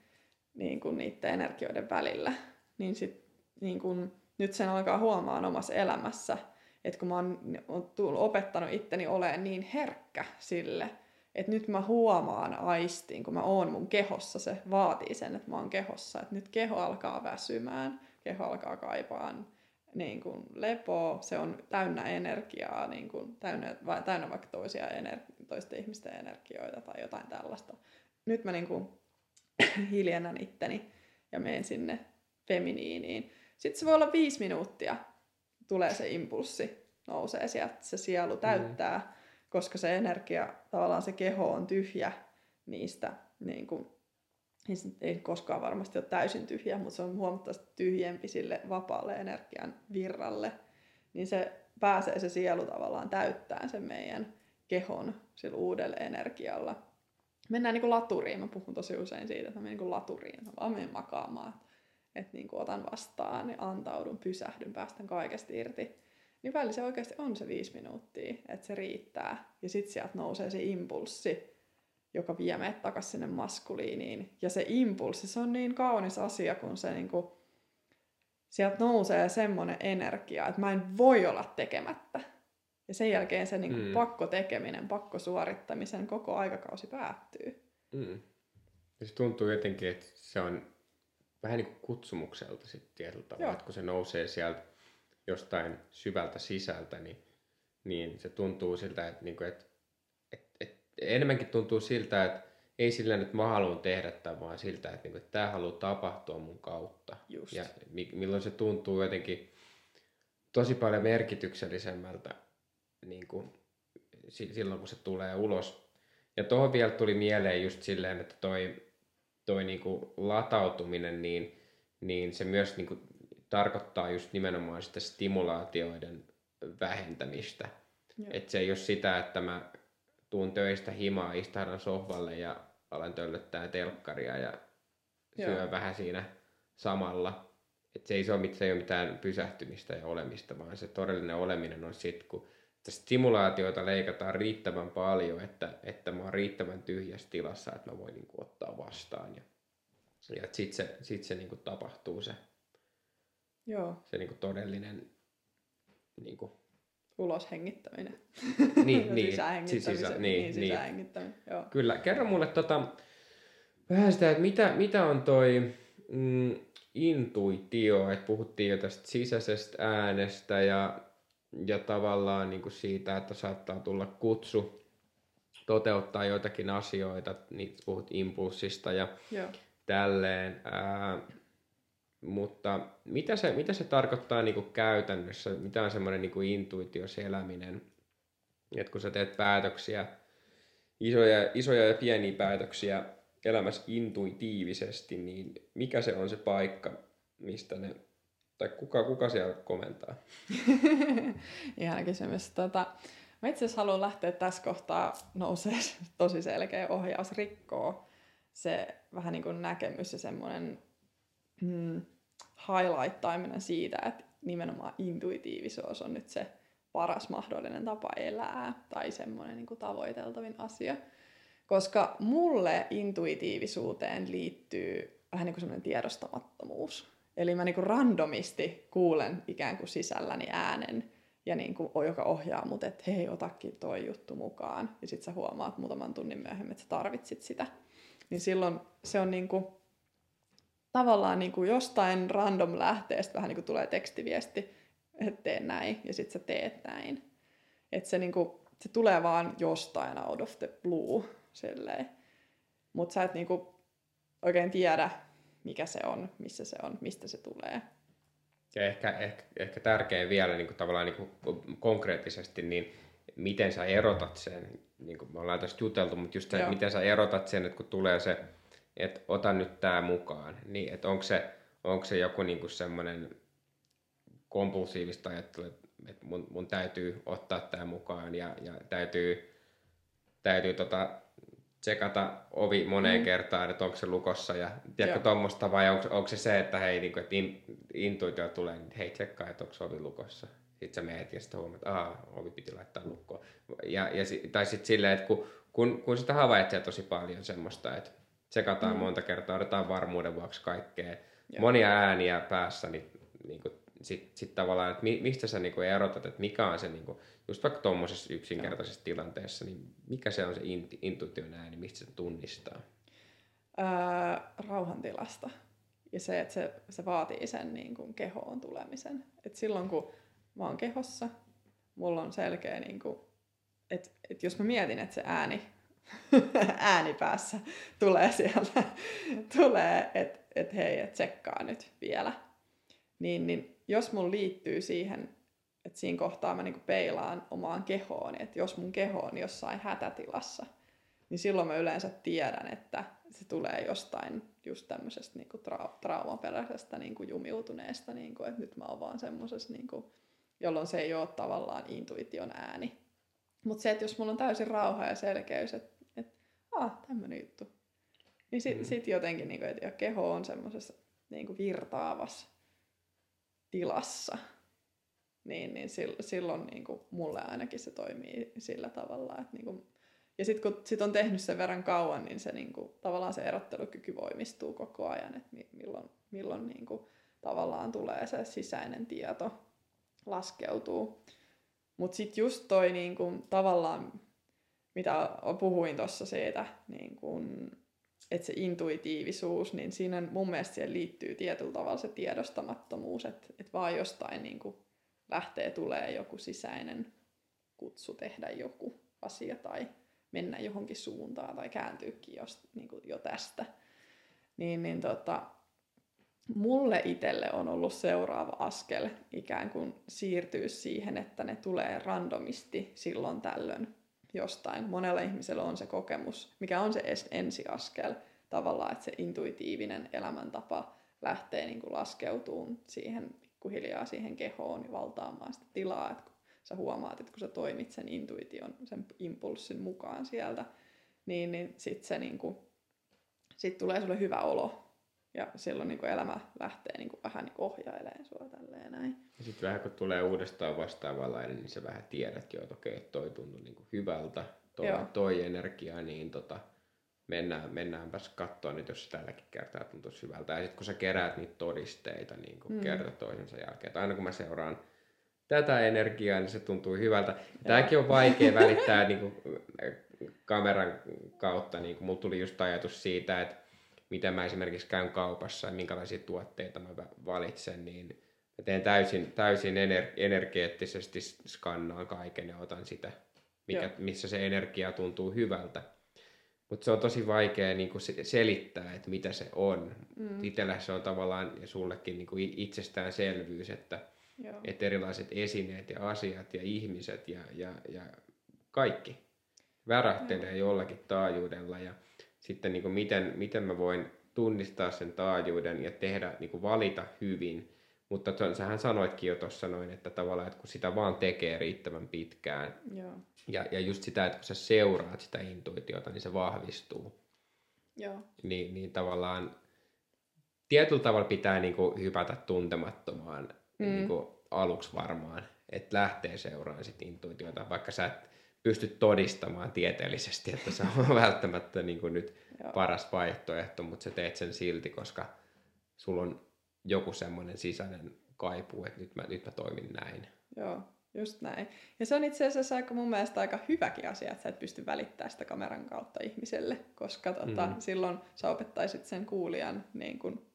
Speaker 2: niin kuin niiden energioiden välillä. Niin, sit, niin kuin, nyt sen alkaa huomaan omassa elämässä, että kun mä oon, oon tullut, opettanut itteni olemaan niin herkkä sille, että nyt mä huomaan aistiin, kun mä oon mun kehossa, se vaatii sen, että mä oon kehossa, että nyt keho alkaa väsymään, keho alkaa kaipaan niin kuin lepoa, se on täynnä energiaa, niin kuin täynnä, täynnä vaikka toisia ener- toisten ihmisten energioita tai jotain tällaista. Nyt mä niin kuin hiljennän itteni ja menen sinne feminiiniin. Sitten se voi olla viisi minuuttia, tulee se impulssi, nousee sieltä, se sielu täyttää, mm. koska se energia, tavallaan se keho on tyhjä niistä niin kuin, niin se ei koskaan varmasti ole täysin tyhjä, mutta se on huomattavasti tyhjempi sille vapaalle energian virralle, niin se pääsee se sielu tavallaan täyttämään sen meidän kehon sillä uudella energialla. Mennään niin kuin laturiin, mä puhun tosi usein siitä, että mä menen niin laturiin, mä vaan menen makaamaan, että niin kuin otan vastaan, niin antaudun, pysähdyn, päästän kaikesta irti. Niin välillä se oikeasti on se viisi minuuttia, että se riittää. Ja sitten sieltä nousee se impulssi, joka vie meidät takaisin sinne maskuliiniin. Ja se impulssi, se on niin kaunis asia, kun se niinku, sieltä nousee semmoinen energia, että mä en voi olla tekemättä. Ja sen jälkeen se niinku mm. pakko tekeminen, pakko suorittamisen koko aikakausi päättyy.
Speaker 1: Mm. Ja se tuntuu jotenkin, että se on vähän niin kuin kutsumukselta sitten tietyllä tavalla, että kun se nousee sieltä jostain syvältä sisältä, niin, niin se tuntuu siltä, että, niin kuin, että enemmänkin tuntuu siltä, että ei sillä että mä haluan tehdä tämän, vaan siltä, että, niin että tämä haluaa tapahtua mun kautta.
Speaker 2: Just.
Speaker 1: Ja milloin se tuntuu jotenkin tosi paljon merkityksellisemmältä niin kuin, silloin, kun se tulee ulos. Ja tuohon vielä tuli mieleen just silleen, että toi, toi niin kuin latautuminen, niin, niin se myös niin kuin tarkoittaa just nimenomaan sitä stimulaatioiden vähentämistä. Että se ei ole sitä, että mä tuun töistä himaa, istahdan sohvalle ja alan töllöttää telkkaria ja syö Joo. vähän siinä samalla. Et se, ei, se, ole, se ei ole mitään pysähtymistä ja olemista, vaan se todellinen oleminen on sitten, kun stimulaatioita leikataan riittävän paljon, että, että mä oon riittävän tyhjässä tilassa, että mä voin niin kuin, ottaa vastaan. Ja, ja sitten se, sit se niin kuin, tapahtuu se,
Speaker 2: Joo.
Speaker 1: se niin kuin, todellinen niin kuin,
Speaker 2: ulos hengittäminen.
Speaker 1: Niin, niin.
Speaker 2: Siis sisä, niin, niin, sisähengittäminen. Niin. Joo.
Speaker 1: Kyllä. Kerro mulle tota, vähän sitä, että mitä, mitä on toi mm, intuitio, että puhuttiin jo tästä sisäisestä äänestä ja, ja tavallaan niin kuin siitä, että saattaa tulla kutsu toteuttaa joitakin asioita, niin puhut impulssista ja
Speaker 2: Joo.
Speaker 1: tälleen. Ää, mutta mitä se, mitä se tarkoittaa niin kuin käytännössä? Mitä on semmoinen niin intuitioseläminen? eläminen? Että kun sä teet päätöksiä, isoja, isoja ja pieniä päätöksiä elämässä intuitiivisesti, niin mikä se on se paikka, mistä ne, tai kuka, kuka siellä komentaa?
Speaker 2: Ihana kysymys. Tota, mä itse asiassa haluan lähteä tässä kohtaa nousee tosi selkeä ohjaus rikkoo se vähän niin kuin näkemys ja semmoinen mm, highlightaaminen siitä, että nimenomaan intuitiivisuus on nyt se paras mahdollinen tapa elää tai semmoinen niin kuin tavoiteltavin asia. Koska mulle intuitiivisuuteen liittyy vähän niin kuin semmoinen tiedostamattomuus. Eli mä niin kuin randomisti kuulen ikään kuin sisälläni äänen, ja niin kuin, joka ohjaa mut, että hei, otakin toi juttu mukaan. Ja sit sä huomaat muutaman tunnin myöhemmin, että sä tarvitsit sitä. Niin silloin se on niin kuin, tavallaan niin kuin jostain random lähteestä vähän niin kuin tulee tekstiviesti, että tee näin, ja sit sä teet näin. Että se, niin kuin, se tulee vaan jostain out of the blue, silleen. Mutta sä et niin kuin oikein tiedä, mikä se on, missä se on, mistä se tulee.
Speaker 1: Ja ehkä, ehkä, ehkä tärkein vielä niin kuin tavallaan niin kuin konkreettisesti, niin miten sä erotat sen, niin kuin me ollaan tästä juteltu, mutta just se, miten sä erotat sen, että kun tulee se, että ota nyt tämä mukaan, niin että onko se, onko se joku niin kuin semmoinen kompulsiivista ajattelua, että mun, mun täytyy ottaa tämä mukaan ja, ja täytyy, täytyy tota, tsekata ovi moneen mm. kertaan, että onko se lukossa ja tiedätkö tuommoista vai onko, onko se se, että hei, niin kuin, että in, intuitio tulee, niin hei tsekkaa, että onko ovi lukossa. Sitten sä meet ja sitten huomaat, että ovi piti laittaa lukkoon. Ja, ja, tai sitten silleen, että kun, kun, kun sitä havaitsee tosi paljon semmoista, että tsekataan mm. monta kertaa, otetaan varmuuden vuoksi kaikkea, Joo. monia ääniä päässä, niin, niin kuin, sitten sit tavallaan, että mi, mistä sä niin erotat, että mikä on se, niin kuin, just vaikka tuommoisessa yksinkertaisessa Joo. tilanteessa, niin mikä se on se intuition ääni, mistä se tunnistaa?
Speaker 2: Öö, rauhantilasta. Ja se, että se, se vaatii sen niin kuin kehoon tulemisen. Et silloin kun mä oon kehossa, mulla on selkeä, niin kuin, että et jos mä mietin, että se ääni, ääni päässä tulee sieltä, tulee, että et hei, et tsekkaa nyt vielä. Niin, niin jos mun liittyy siihen, että siinä kohtaa mä niinku peilaan omaan kehoon, että jos mun keho on jossain hätätilassa, niin silloin mä yleensä tiedän, että se tulee jostain just tämmöisestä niinku tra- traumaperäisestä niinku jumiutuneesta, niinku, että nyt mä oon vaan semmoisessa, niinku, jolloin se ei ole tavallaan intuition ääni. Mutta se, että jos mulla on täysin rauha ja selkeys, että et, ah, tämmöinen juttu, niin sit, mm. sit jotenkin, niinku, että keho on semmoisessa niinku virtaavassa tilassa, niin, niin silloin niin kuin mulle ainakin se toimii sillä tavalla, että niin kuin, ja sitten kun sit on tehnyt sen verran kauan, niin se niin kuin, tavallaan se erottelukyky voimistuu koko ajan, että milloin, milloin niin kuin, tavallaan tulee se sisäinen tieto laskeutuu. Mutta sitten just toi niin kuin, tavallaan, mitä puhuin tuossa siitä, niin kuin, että se intuitiivisuus, niin siinä mun mielestä siihen liittyy tietyllä tavalla se tiedostamattomuus, että, että vaan jostain niin kuin lähtee, tulee joku sisäinen kutsu tehdä joku asia tai mennä johonkin suuntaan tai kääntyykin jos, niin kuin jo tästä. Niin, niin tota, mulle itselle on ollut seuraava askel ikään kuin siirtyä siihen, että ne tulee randomisti silloin tällöin jostain. Monella ihmisellä on se kokemus, mikä on se ensiaskel tavallaan, että se intuitiivinen elämäntapa lähtee niin kuin laskeutumaan siihen pikkuhiljaa siihen kehoon ja valtaamaan sitä tilaa, että kun sä huomaat, että kun sä toimit sen intuition, sen impulssin mukaan sieltä, niin, niin sitten se niin kuin, sit tulee sulle hyvä olo. Ja silloin niin kuin elämä lähtee niin kuin vähän niin kuin ohjailemaan sua tälleen näin.
Speaker 1: Ja sitten vähän kun tulee uudestaan vastaavanlainen, niin sä vähän tiedät jo, että okei, toi tuntuu niin kuin hyvältä, toi, toi energia, niin tota, mennään, mennäänpäs katsoa nyt, jos tälläkin kertaa tuntuisi hyvältä. Ja sitten kun sä keräät niitä todisteita niin kuin mm. kerta toisensa jälkeen, että aina kun mä seuraan tätä energiaa, niin se tuntuu hyvältä. Tämäkin on vaikea välittää niin kuin, kameran kautta. Niin kuin, mulla tuli just ajatus siitä, että miten mä esimerkiksi käyn kaupassa ja minkälaisia tuotteita mä valitsen, niin mä teen täysin, täysin ener- energeettisesti skannaan kaiken ja otan sitä, mikä, missä se energia tuntuu hyvältä. Mutta se on tosi vaikea niin kuin selittää, että mitä se on. Mm. Itsellä se on tavallaan ja sullekin niin kuin itsestäänselvyys, että, että erilaiset esineet ja asiat ja ihmiset ja, ja, ja kaikki värähtelee Joo. jollakin taajuudella. Ja sitten niin kuin miten, miten mä voin tunnistaa sen taajuuden ja tehdä, niin kuin valita hyvin. Mutta to, sähän sanoitkin jo tuossa noin, että tavallaan, että kun sitä vaan tekee riittävän pitkään,
Speaker 2: Joo.
Speaker 1: Ja, ja just sitä, että kun sä seuraat sitä intuitiota, niin se vahvistuu.
Speaker 2: Joo.
Speaker 1: Niin, niin tavallaan tietyllä tavalla pitää niin kuin hypätä tuntemattomaan mm. niin kuin aluksi varmaan, että lähtee seuraamaan sit intuitiota, vaikka sä et pysty todistamaan tieteellisesti, että se on välttämättä niin kuin nyt Joo. paras vaihtoehto, mutta sä teet sen silti, koska sulla on joku semmoinen sisäinen kaipuu, että nyt mä, nyt mä toimin näin.
Speaker 2: Joo, just näin. Ja se on itse asiassa aika mun mielestä aika hyväkin asia, että sä et pysty välittämään sitä kameran kautta ihmiselle, koska tota, mm. silloin sä opettaisit sen kuulijan niin kun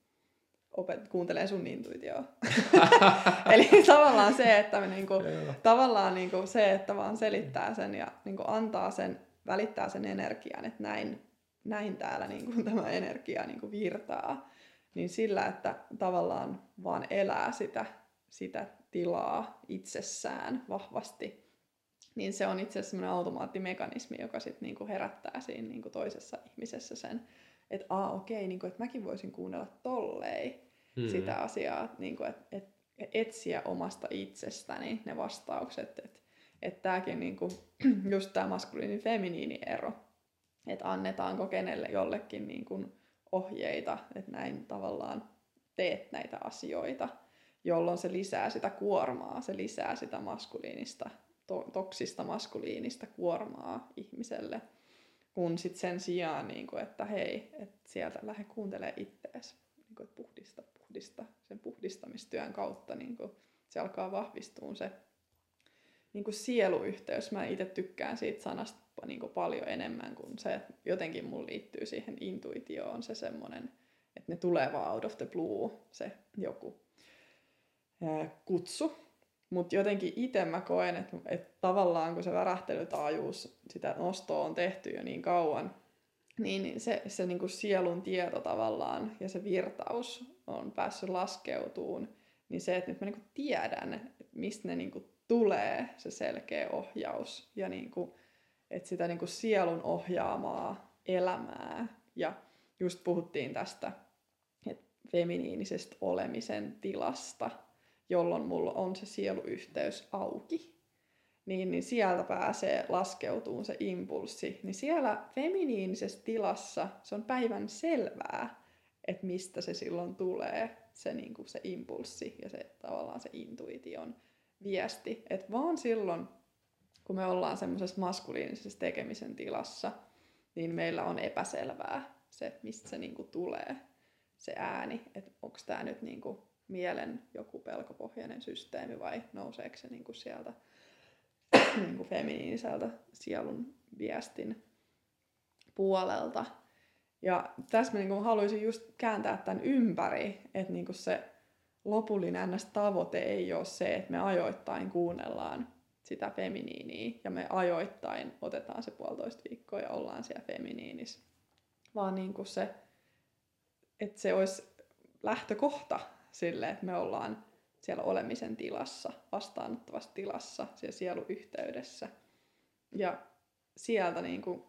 Speaker 2: opet, kuuntelee sun intuitioa. Eli tavallaan se, että me niinku, tavallaan niinku se, että vaan selittää sen ja niinku antaa sen, välittää sen energian, että näin, näin täällä niinku tämä energia niinku virtaa, niin sillä, että tavallaan vaan elää sitä, sitä tilaa itsessään vahvasti, niin se on itse asiassa automaattimekanismi, joka sitten niinku herättää siinä niinku toisessa ihmisessä sen, että aa okei, niinku, että mäkin voisin kuunnella tollei hmm. sitä asiaa, niinku, että et, etsiä omasta itsestäni ne vastaukset, että et tämäkin niinku, just tämä maskuliini feminiini ero, että annetaanko kenelle jollekin niinku ohjeita, että näin tavallaan teet näitä asioita, jolloin se lisää sitä kuormaa, se lisää sitä maskuliinista, to- toksista maskuliinista kuormaa ihmiselle, kun sitten sen sijaan, niin kuin, että hei, että sieltä lähde kuuntelemaan ittees, niin kuin, että puhdista, puhdista, sen puhdistamistyön kautta niin kuin, se alkaa vahvistua se niin kuin sieluyhteys. Mä itse tykkään siitä sanasta niin paljon enemmän kuin se, että jotenkin mun liittyy siihen intuitioon se semmoinen, että ne tulee vaan out of the blue, se joku ää, kutsu. Mutta jotenkin itse mä koen, että, että tavallaan kun se värähtelytaajuus, sitä nostoa on tehty jo niin kauan, niin se, se niin kuin sielun tieto tavallaan ja se virtaus on päässyt laskeutuun, niin se, että nyt mä niin kuin tiedän, mistä ne niin kuin tulee se selkeä ohjaus ja niin kuin, että sitä niin kuin sielun ohjaamaa elämää. Ja just puhuttiin tästä että feminiinisestä olemisen tilasta, jolloin mulla on se sieluyhteys auki. Niin, niin sieltä pääsee laskeutuun se impulssi. Niin siellä feminiinisessä tilassa se on päivän selvää, että mistä se silloin tulee, se, niin kuin se impulssi ja se tavallaan se intuition viesti. Että vaan silloin, kun me ollaan semmoisessa maskuliinisessa tekemisen tilassa, niin meillä on epäselvää se, mistä se niinku tulee, se ääni, että onko tämä nyt niinku mielen joku pelkopohjainen systeemi vai nouseeko se niinku sieltä niinku feminiiniseltä sielun viestin puolelta. Ja tässä mä niinku haluaisin just kääntää tämän ympäri, että niinku se lopullinen ns-tavoite ei ole se, että me ajoittain kuunnellaan sitä feminiiniä ja me ajoittain otetaan se puolitoista viikkoa ja ollaan siellä feminiinis. Vaan niin kuin se, että se olisi lähtökohta sille, että me ollaan siellä olemisen tilassa, vastaanottavassa tilassa, siellä sieluyhteydessä. Ja sieltä niin kuin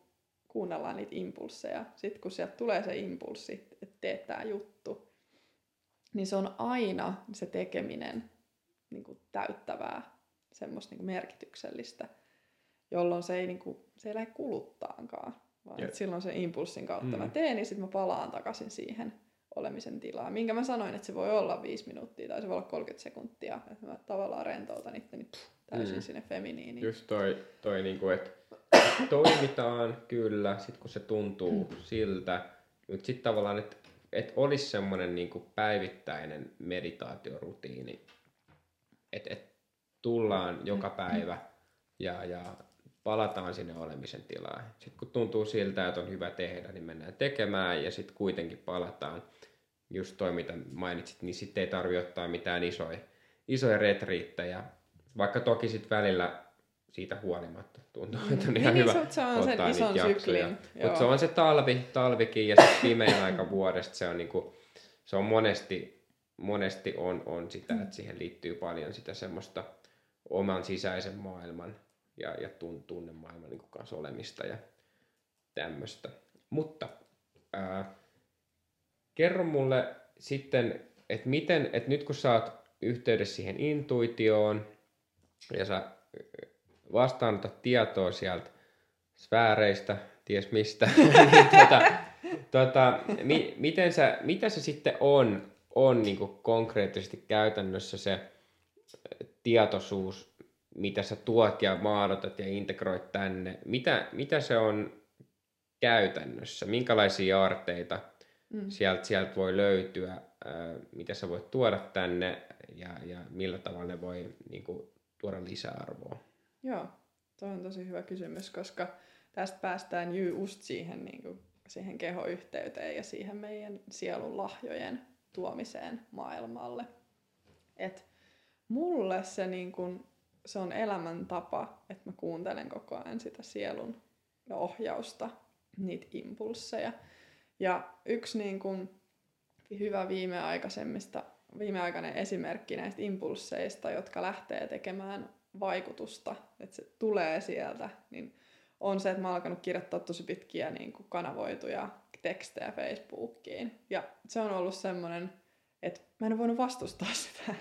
Speaker 2: kuunnellaan niitä impulseja. Sitten kun sieltä tulee se impulssi, että teet tämä juttu, niin se on aina se tekeminen niin kuin täyttävää, semmoista niin merkityksellistä, jolloin se ei, niin kuin, se ei lähde kuluttaankaan. Vaan yeah. silloin se impulssin kautta mm. mä teen, niin sitten mä palaan takaisin siihen olemisen tilaan. Minkä mä sanoin, että se voi olla viisi minuuttia tai se voi olla 30 sekuntia. Että mä tavallaan rentoutan itteni pff, täysin mm. sinne feminiiniin.
Speaker 1: Just toi, toi niinku, että toimitaan kyllä, sit kun se tuntuu mm. siltä, mutta sitten tavallaan, että että olisi semmoinen niin päivittäinen meditaatiorutiini, että et tullaan joka päivä ja, ja palataan sinne olemisen tilaan. Sitten kun tuntuu siltä, että on hyvä tehdä, niin mennään tekemään ja sitten kuitenkin palataan. Just toi, mitä mainitsit, niin sitten ei tarvitse ottaa mitään isoja, isoja retriittejä. Vaikka toki sitten välillä siitä huolimatta tuntuu, että on ihan niin, hyvä
Speaker 2: se on ottaa sen ison syklin.
Speaker 1: Mutta se on se talvi, talvikin ja sitten pimein aika vuodesta se on, niinku, se on monesti, monesti on, on sitä, että siihen liittyy paljon sitä semmoista oman sisäisen maailman ja, ja tunnemaailman niin kanssa olemista ja tämmöistä. Mutta ää, kerro mulle sitten, että miten, että nyt kun sä oot yhteydessä siihen intuitioon ja sä vastaanota tietoa sieltä sfääreistä, ties mistä, niin, tota, tota, mi, miten sä, mitä se sitten on, on niin konkreettisesti käytännössä se tietoisuus, mitä sä tuot ja maadotat ja integroit tänne? Mitä, mitä se on käytännössä? Minkälaisia aarteita mm. sieltä, sieltä voi löytyä? mitä sä voit tuoda tänne ja, ja millä tavalla ne voi niin kuin, tuoda lisäarvoa?
Speaker 2: Joo, Tuo on tosi hyvä kysymys, koska tästä päästään just siihen, niin kuin, siihen kehoyhteyteen ja siihen meidän sielun lahjojen tuomiseen maailmalle. Et mulle se, niin kuin, se on elämäntapa, että mä kuuntelen koko ajan sitä sielun ohjausta, niitä impulseja. Ja yksi niin kuin, hyvä viimeaikaisemmista, viimeaikainen esimerkki näistä impulseista, jotka lähtee tekemään vaikutusta, että se tulee sieltä, niin on se, että mä oon alkanut kirjoittaa tosi pitkiä niin kuin kanavoituja tekstejä Facebookiin. Ja se on ollut semmoinen, että mä en voinut vastustaa sitä.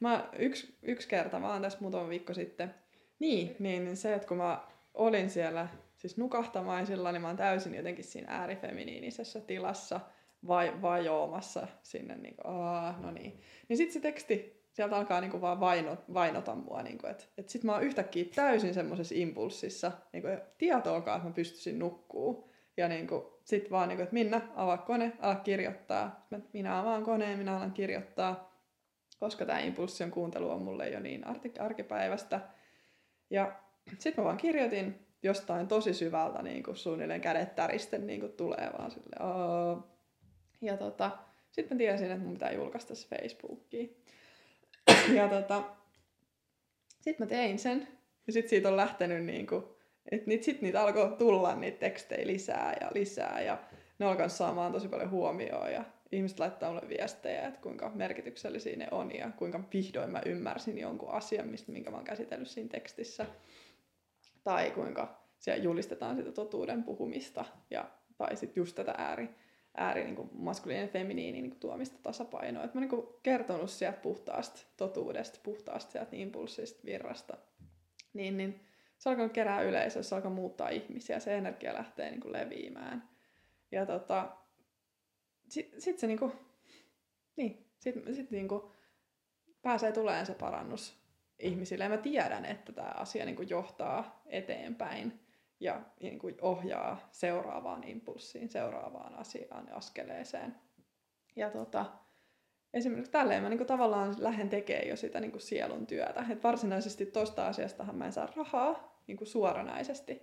Speaker 2: Mä yksi, yksi kerta, vaan tässä muutama viikko sitten, niin, niin se, että kun mä olin siellä siis nukahtamaisilla, niin mä oon täysin jotenkin siinä äärifeminiinisessä tilassa vai, vajoamassa sinne, niin kuin, aah, no niin. Niin sitten se teksti sieltä alkaa niinku vaan vaino, vainota mua. Niinku, että et sit mä oon yhtäkkiä täysin semmoisessa impulssissa, niinku, tietoakaan, että mä pystyisin nukkuu. Ja niinku, sit vaan, niinku, että Minna, avaa kone, ala kirjoittaa. Minä avaan koneen, minä alan kirjoittaa, koska tämä impulssion kuuntelu on mulle jo niin arkipäivästä. Ja sitten mä vaan kirjoitin jostain tosi syvältä, niin kuin suunnilleen kädet täristen niin kuin tulee vaan sille. Ja tota, sitten mä tiesin, että mun pitää julkaista se Facebookiin. ja tota, sitten mä tein sen. Ja sitten siitä on lähtenyt niinku, että niitä, sit niitä alkoi tulla niitä tekstejä lisää ja lisää. Ja ne alkoi saamaan tosi paljon huomioon. Ja ihmiset laittaa mulle viestejä, että kuinka merkityksellisiä ne on ja kuinka vihdoin mä ymmärsin jonkun asian, mistä, minkä mä oon käsitellyt siinä tekstissä. Tai kuinka siellä julistetaan sitä totuuden puhumista ja, tai sitten just tätä ääri, ääri niin kuin ja feminiini niin tuomista tasapainoa. Et mä niin kuin kertonut sieltä puhtaasta totuudesta, puhtaasta sieltä impulssista, virrasta. Niin, niin se alkaa kerää yleisöä, se alkaa muuttaa ihmisiä, se energia lähtee niin kuin leviämään. Ja tota, sitten sit se niin kuin, niin, sit, sit niin kuin pääsee tulemaan se parannus ihmisille. Ja mä tiedän, että tämä asia niin kuin johtaa eteenpäin ja niin kuin ohjaa seuraavaan impulssiin, seuraavaan asiaan askeleeseen. Ja tota, esimerkiksi tälleen mä niin kuin tavallaan lähden tekemään jo sitä niin kuin sielun työtä. Et varsinaisesti tuosta asiastahan mä en saa rahaa niin kuin suoranaisesti.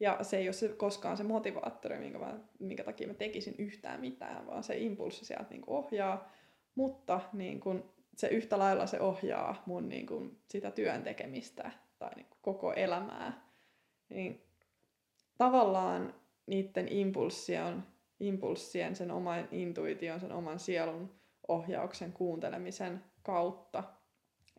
Speaker 2: Ja se ei ole se, koskaan se motivaattori, minkä, mä, minkä takia mä tekisin yhtään mitään, vaan se impulssi sieltä niin kuin ohjaa. Mutta niin kuin, se yhtä lailla se ohjaa mun niin kuin, sitä työn tekemistä tai niin kuin, koko elämää. Niin tavallaan niiden impulssien, impulssien, sen oman intuition, sen oman sielun ohjauksen kuuntelemisen kautta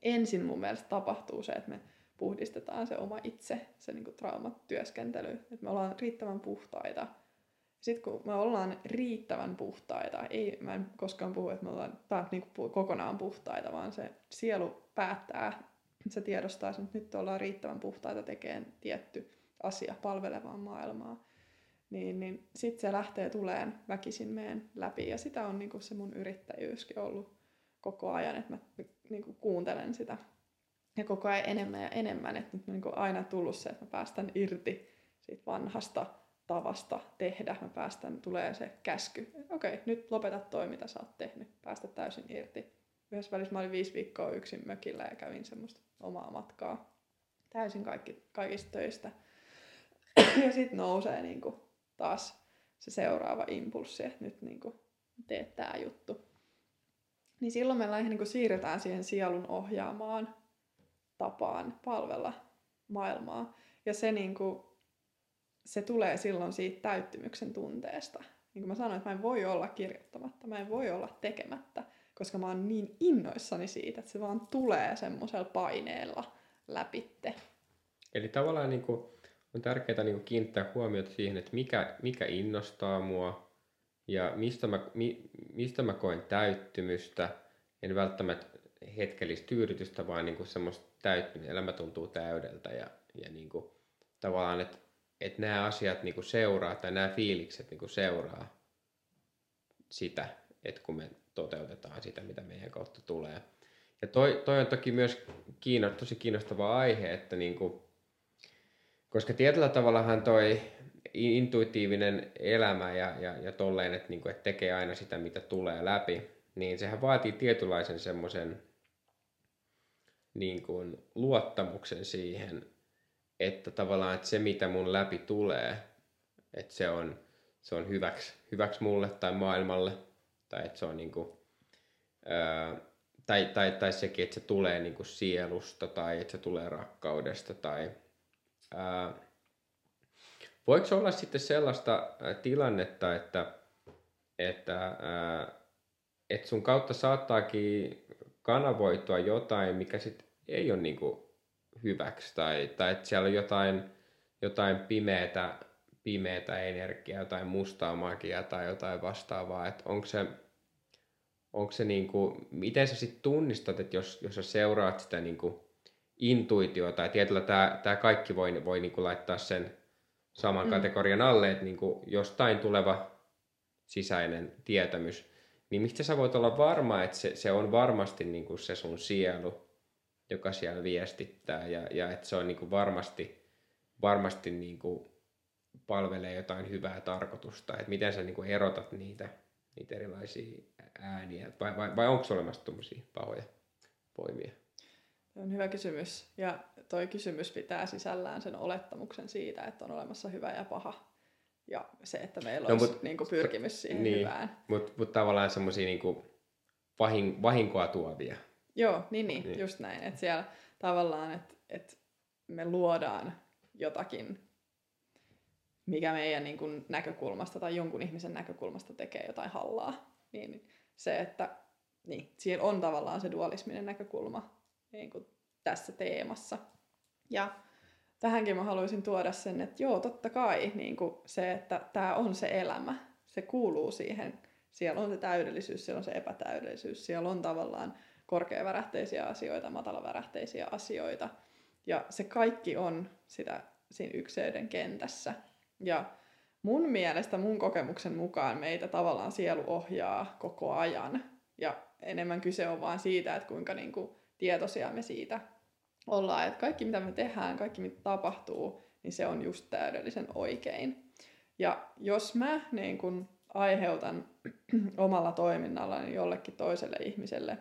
Speaker 2: ensin mun mielestä tapahtuu se, että me puhdistetaan se oma itse, se niin traumatyöskentely, että me ollaan riittävän puhtaita. Sitten kun me ollaan riittävän puhtaita, ei, mä en koskaan puhu, että me ollaan päät, niin kokonaan puhtaita, vaan se sielu päättää, se tiedostaa, että nyt ollaan riittävän puhtaita tekemään tietty asia palvelevaan maailmaa, niin, niin sitten se lähtee tuleen väkisin meen läpi. Ja sitä on niinku se mun yrittäjyyskin ollut koko ajan, että mä niinku kuuntelen sitä ja koko ajan enemmän ja enemmän. Että nyt on niinku aina tullut se, että mä päästän irti siitä vanhasta tavasta tehdä. Mä päästän, tulee se käsky. Okei, okay, nyt lopeta toi, mitä sä oot tehnyt. Päästä täysin irti. Yhdessä välissä mä olin viisi viikkoa yksin mökillä ja kävin semmoista omaa matkaa. Täysin kaikki, kaikista töistä ja sitten nousee niin kuin taas se seuraava impulssi, että nyt niin kuin teet tämä juttu. Niin silloin me ihan niin siirretään siihen sielun ohjaamaan tapaan palvella maailmaa. Ja se, niin kuin, se tulee silloin siitä täyttymyksen tunteesta. Niin kuin mä sanoin, että mä en voi olla kirjoittamatta, mä en voi olla tekemättä, koska mä oon niin innoissani siitä, että se vaan tulee semmoisella paineella läpitte.
Speaker 1: Eli tavallaan niin kuin on tärkeää niin kiinnittää huomiota siihen, että mikä, mikä innostaa mua ja mistä mä, mi, mistä mä koen täyttymystä. En välttämättä hetkellistä tyydytystä, vaan niin kuin semmoista täyttymistä. Elämä tuntuu täydeltä ja, ja niin kuin, tavallaan, että, että nämä asiat niin kuin seuraa tai nämä fiilikset niin kuin seuraa sitä, että kun me toteutetaan sitä, mitä meidän kautta tulee. Ja toi, toi on toki myös kiinno, tosi kiinnostava aihe, että niinku, koska tietyllä tavallahan toi intuitiivinen elämä ja, ja, ja tolleen, että, niinku, että tekee aina sitä, mitä tulee läpi, niin sehän vaatii tietynlaisen semmoisen niin kuin, luottamuksen siihen, että tavallaan että se, mitä mun läpi tulee, että se on, se on hyväksi, hyväksi mulle tai maailmalle, tai että se on niin kuin, ää, tai, tai, tai sekin, että se tulee niin kuin sielusta, tai että se tulee rakkaudesta, tai ää, voiko olla sitten sellaista tilannetta, että, että, ää, että sun kautta saattaakin kanavoitua jotain, mikä sitten ei ole niin kuin hyväksi, tai, tai että siellä on jotain, jotain pimeätä, pimeätä energiaa, jotain mustaa magiaa tai jotain vastaavaa, että onko se, onko se niin kuin, miten sä sitten tunnistat, että jos, jos sä seuraat sitä niin kuin intuitiota, tai tietyllä tämä, tämä kaikki voi, voi niin kuin laittaa sen saman mm. kategorian alle, että niin kuin jostain tuleva sisäinen tietämys, niin mistä sä voit olla varma, että se, se on varmasti niin kuin se sun sielu, joka siellä viestittää, ja, ja että se on niin kuin varmasti, varmasti niin kuin palvelee jotain hyvää tarkoitusta, että miten sä niin kuin erotat niitä, niitä erilaisia ääniä, vai, vai, vai onko olemassa tuommoisia pahoja voimia?
Speaker 2: On hyvä kysymys. Ja toi kysymys pitää sisällään sen olettamuksen siitä, että on olemassa hyvä ja paha. Ja se, että meillä no, olisi mut, niin kuin pyrkimys siihen niin, hyvään.
Speaker 1: Mutta mut tavallaan semmoisia niin vahin, vahinkoa tuovia.
Speaker 2: Joo, niin, niin, niin. just näin. Että siellä tavallaan, että et me luodaan jotakin, mikä meidän niin kuin näkökulmasta tai jonkun ihmisen näkökulmasta tekee jotain hallaa. Niin se, että niin, siellä on tavallaan se dualisminen näkökulma niin kuin tässä teemassa. Ja tähänkin mä haluaisin tuoda sen, että joo, totta kai niin kuin se, että tämä on se elämä, se kuuluu siihen. Siellä on se täydellisyys, siellä on se epätäydellisyys, siellä on tavallaan korkeavärähteisiä asioita, matalavärähteisiä asioita. Ja se kaikki on sitä siinä ykseyden kentässä. Ja mun mielestä, mun kokemuksen mukaan meitä tavallaan sielu ohjaa koko ajan. Ja enemmän kyse on vaan siitä, että kuinka niin kuin tietoisia me siitä ollaan. Että kaikki mitä me tehdään, kaikki mitä tapahtuu, niin se on just täydellisen oikein. Ja jos mä niin kun aiheutan omalla toiminnallani jollekin toiselle ihmiselle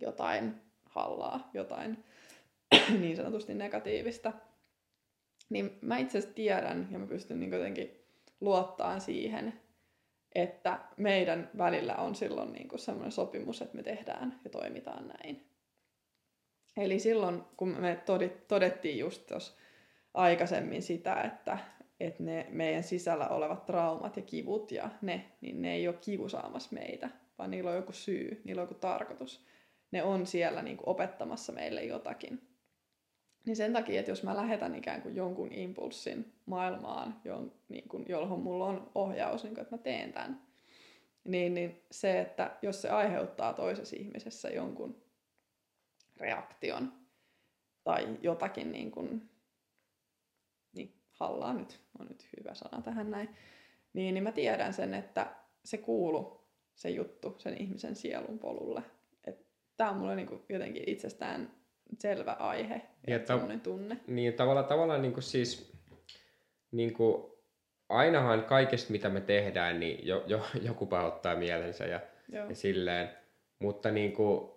Speaker 2: jotain hallaa, jotain niin sanotusti negatiivista, niin mä itse asiassa tiedän ja mä pystyn niin jotenkin luottaa siihen, että meidän välillä on silloin niin semmoinen sopimus, että me tehdään ja toimitaan näin. Eli silloin, kun me todettiin just aikaisemmin sitä, että, että ne meidän sisällä olevat traumat ja kivut ja ne, niin ne ei ole kiusaamassa meitä, vaan niillä on joku syy, niillä on joku tarkoitus. Ne on siellä niin kuin opettamassa meille jotakin. Niin sen takia, että jos mä lähetän ikään kuin jonkun impulssin maailmaan, jon, niin kuin, johon mulla on ohjaus, niin kuin, että mä teen tämän, niin, niin se, että jos se aiheuttaa toisessa ihmisessä jonkun reaktion tai jotakin niin kuin, niin hallaa nyt, on nyt hyvä sana tähän näin, niin, niin mä tiedän sen, että se kuulu se juttu sen ihmisen sielun polulle. Tämä on mulle niin kuin jotenkin itsestään selvä aihe ja ta- tunne.
Speaker 1: Niin tavallaan, tavallaan niin kuin siis niin kuin ainahan kaikesta mitä me tehdään, niin jo, jo, joku pahoittaa mielensä ja, ja silleen. Mutta niin kuin,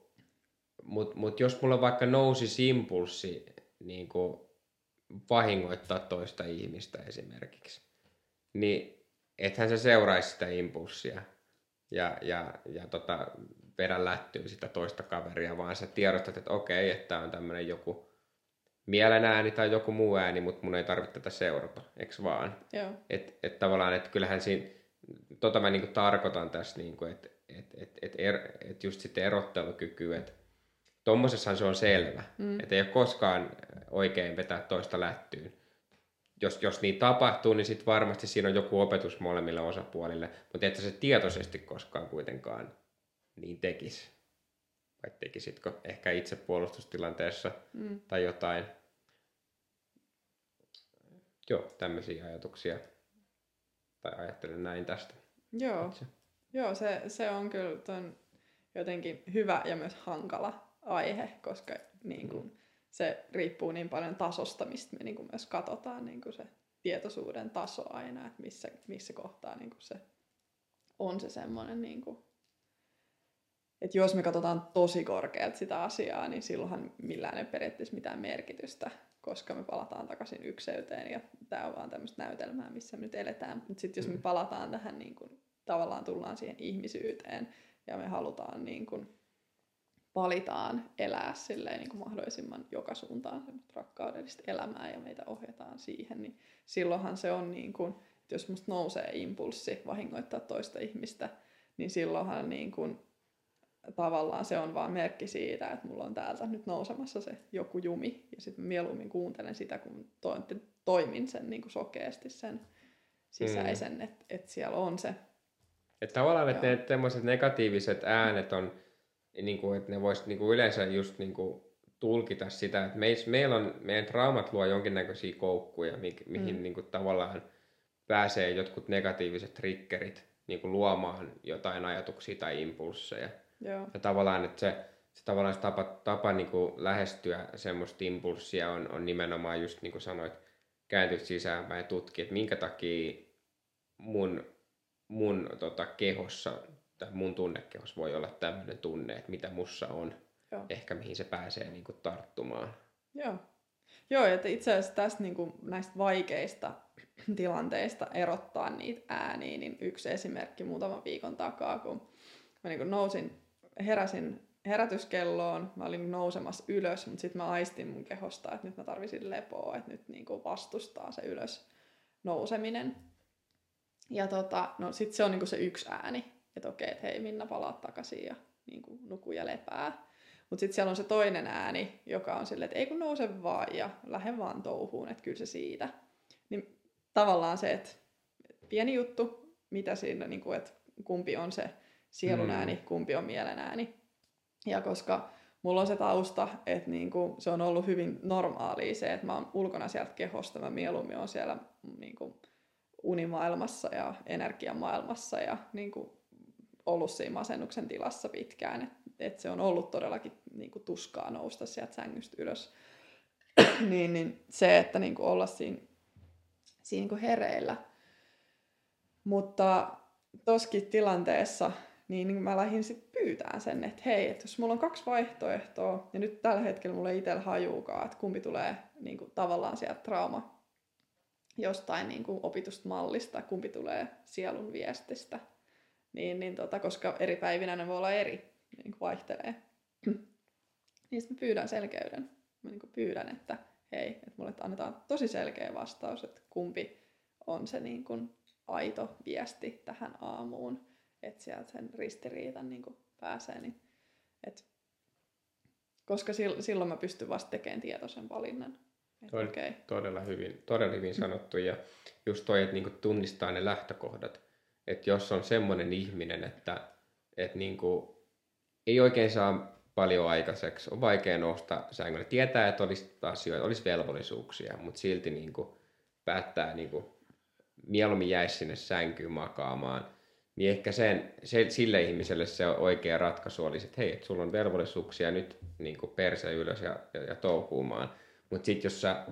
Speaker 1: mutta mut jos mulla vaikka nousi impulssi niin kuin vahingoittaa toista ihmistä esimerkiksi, niin ethän se seuraisi sitä impulssia ja, ja, ja tota, vedä lättyyn sitä toista kaveria, vaan sä tiedostat, että okei, että on tämmöinen joku mielenääni tai joku muu ääni, mutta mun ei tarvitse tätä seurata, eks vaan?
Speaker 2: Joo.
Speaker 1: Et, et tavallaan, että kyllähän siinä, tota mä niinku tarkoitan tässä, niinku, että et, et, et, er, et just sitten erottelukyky, että Tuommoisessahan se on selvä, mm. että ei ole koskaan oikein vetää toista lättyyn. Jos, jos niin tapahtuu, niin sitten varmasti siinä on joku opetus molemmille osapuolille, mutta että se tietoisesti koskaan kuitenkaan niin tekisi. Vai tekisitkö ehkä itse puolustustilanteessa mm. tai jotain. Joo, tämmöisiä ajatuksia. Tai ajattelen näin tästä.
Speaker 2: Joo. Itse. Joo, se, se on kyllä ton jotenkin hyvä ja myös hankala aihe, koska niin kuin, se riippuu niin paljon tasosta, mistä me niin kuin myös katsotaan niin kuin se tietoisuuden taso aina, että missä, missä kohtaa niin kuin se on se semmoinen, niin kuin, että jos me katsotaan tosi korkealta sitä asiaa, niin silloinhan millään ei periaatteessa mitään merkitystä, koska me palataan takaisin ykseyteen ja tämä on vaan tämmöistä näytelmää, missä me nyt eletään. Mutta sitten jos me mm. palataan tähän, niin kuin, tavallaan tullaan siihen ihmisyyteen ja me halutaan niin kuin, valitaan elää silleen niin kuin mahdollisimman joka suuntaan rakkaudellista elämää ja meitä ohjataan siihen, niin silloinhan se on niin kuin, että jos musta nousee impulssi vahingoittaa toista ihmistä, niin silloinhan niin kuin, tavallaan se on vaan merkki siitä, että mulla on täältä nyt nousemassa se joku jumi ja sitten mieluummin kuuntelen sitä, kun to, toimin sen niin kuin sokeasti sen sisäisen, mm. että et siellä on se.
Speaker 1: Että tavallaan, että ne negatiiviset äänet on niin kuin, että ne vois niin kuin yleensä just niin kuin tulkita sitä, että meis, meillä on, meidän traumat luo jonkinnäköisiä koukkuja, mi, mihin mm. niin kuin tavallaan pääsee jotkut negatiiviset triggerit niin kuin luomaan jotain ajatuksia tai impulsseja.
Speaker 2: Joo.
Speaker 1: Ja tavallaan, että se, se tavallaan se tapa, tapa niin kuin lähestyä semmoista impulssia on, on nimenomaan just niin kuin sanoit, kääntyä sisäänpäin ja tutkia, että minkä takia mun, mun tota, kehossa tai mun tunnekehos voi olla tämmöinen tunne, että mitä mussa on, Joo. ehkä mihin se pääsee niin kuin, tarttumaan.
Speaker 2: Joo. Joo, että itse asiassa tästä niin kuin, näistä vaikeista tilanteista erottaa niitä ääniä, niin yksi esimerkki muutaman viikon takaa, kun mä niin kuin nousin, heräsin herätyskelloon, mä olin nousemassa ylös, mutta sitten mä aistin mun kehosta, että nyt mä tarvisin lepoa, että nyt niin kuin vastustaa se ylös nouseminen. Ja tota, no sit se on niin kuin se yksi ääni, että okei, että hei Minna palaa takaisin ja niin kuin, nuku ja lepää. Mutta sitten siellä on se toinen ääni, joka on silleen, että ei kun nouse vaan ja lähde vaan touhuun, että kyllä se siitä. Niin tavallaan se, että pieni juttu, mitä siinä, niin kuin, että kumpi on se sielun mm. ääni, mm. kumpi on mielen ääni. Ja koska mulla on se tausta, että niin kuin, se on ollut hyvin normaalia se, että mä oon ulkona sieltä kehosta, mä mieluummin on siellä niin kuin, unimaailmassa ja energiamaailmassa ja niin kuin, ollut siinä masennuksen tilassa pitkään, että et se on ollut todellakin niin kuin, tuskaa nousta sieltä sängystä ylös. niin, niin se, että niin kuin, olla siinä, siinä niin kuin hereillä. Mutta toskin tilanteessa niin, niin mä lähdin sitten pyytämään sen, että hei, että jos mulla on kaksi vaihtoehtoa, ja nyt tällä hetkellä mulla ei itsellä hajuukaan, että kumpi tulee niin kuin, tavallaan sieltä trauma jostain niin kuin, opitusta mallista, kumpi tulee sielun viestistä – niin, niin tota, koska eri päivinä ne voi olla eri, niin kuin vaihtelee. niin sitten pyydän selkeyden. Mä niin pyydän, että hei, että mulle annetaan tosi selkeä vastaus, että kumpi on se niin kuin aito viesti tähän aamuun, että sieltä sen ristiriitan niin kuin pääsee. Niin, et, koska silloin mä pystyn vasta tekemään tietoisen valinnan.
Speaker 1: Tod- okay. Todella hyvin, todella hyvin sanottu. Ja just toi, että niinku tunnistaa ne lähtökohdat että jos on semmoinen ihminen, että, että niin kuin ei oikein saa paljon aikaiseksi, on vaikea nousta sängylle. Tietää, että olisi asioita, olisi velvollisuuksia, mutta silti niin kuin päättää niin kuin mieluummin jäisi sinne sänkyyn makaamaan. Niin ehkä sen, se, sille ihmiselle se oikea ratkaisu olisi, että hei, että sulla on velvollisuuksia nyt niin perse ylös ja, ja, ja touhuumaan. Mutta sitten jos sä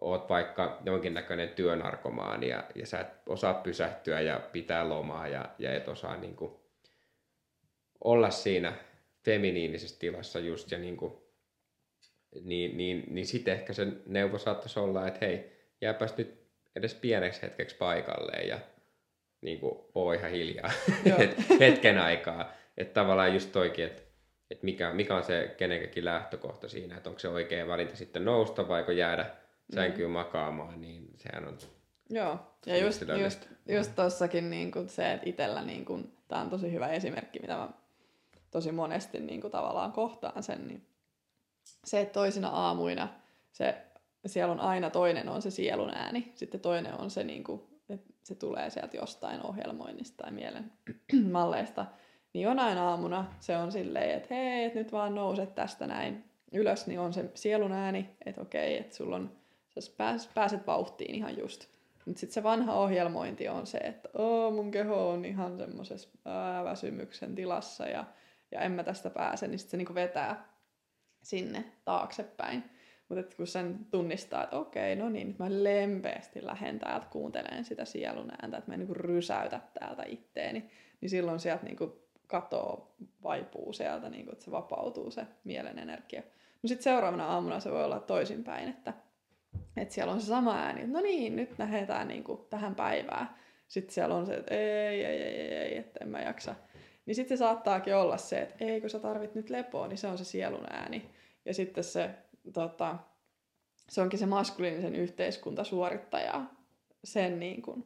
Speaker 1: oot vaikka jonkinnäköinen työnarkomaani ja, ja sä et osaa pysähtyä ja pitää lomaa ja, ja et osaa niin kuin, olla siinä feminiinisessä tilassa just ja niin, kuin, niin, niin, niin sitten ehkä se neuvo saattaisi olla, että hei, jääpäs nyt edes pieneksi hetkeksi paikalleen ja niin kuin, oo ihan hiljaa hetken aikaa. Että tavallaan just toikin, että että mikä, mikä on se kenenkäkin lähtökohta siinä, että onko se oikea valinta sitten nousta vai jäädä sänkyyn mm. makaamaan, niin sehän on
Speaker 2: Joo, ja just, just, just tossakin niin kuin se, että itsellä niin kuin, tämä on tosi hyvä esimerkki, mitä mä tosi monesti niin kuin, tavallaan kohtaan sen, niin se, että toisina aamuina se, siellä on aina toinen on se sielun ääni, sitten toinen on se, niin kuin, että se tulee sieltä jostain ohjelmoinnista tai mielen malleista, niin aina aamuna. Se on silleen, että hei, että nyt vaan nouset tästä näin ylös, niin on se sielun ääni, että okei, että sulla on sä pääs, pääset vauhtiin ihan just. Mutta sitten se vanha ohjelmointi on se, että Oo, mun keho on ihan semmoisessa väsymyksen tilassa ja, ja en mä tästä pääse, niin sitten se niinku vetää sinne taaksepäin. Mutta kun sen tunnistaa, että okei, no niin, mä lempeästi lähden täältä kuuntelemaan sitä sielun ääntä, että mä en niin rysäytä täältä itteeni, niin silloin sieltä niin katoo, vaipuu sieltä, niin kuin, että se vapautuu se mielen energia. No sitten seuraavana aamuna se voi olla toisinpäin, että, että siellä on se sama ääni, no niin, nyt lähdetään niin kuin tähän päivään. Sitten siellä on se, että ei, ei, ei, ei, ei että en mä jaksa. Niin sitten se saattaakin olla se, että ei, kun sä tarvit nyt lepoa, niin se on se sielun ääni. Ja sitten se, tota, se onkin se maskuliinisen yhteiskuntasuorittaja, sen niin kuin,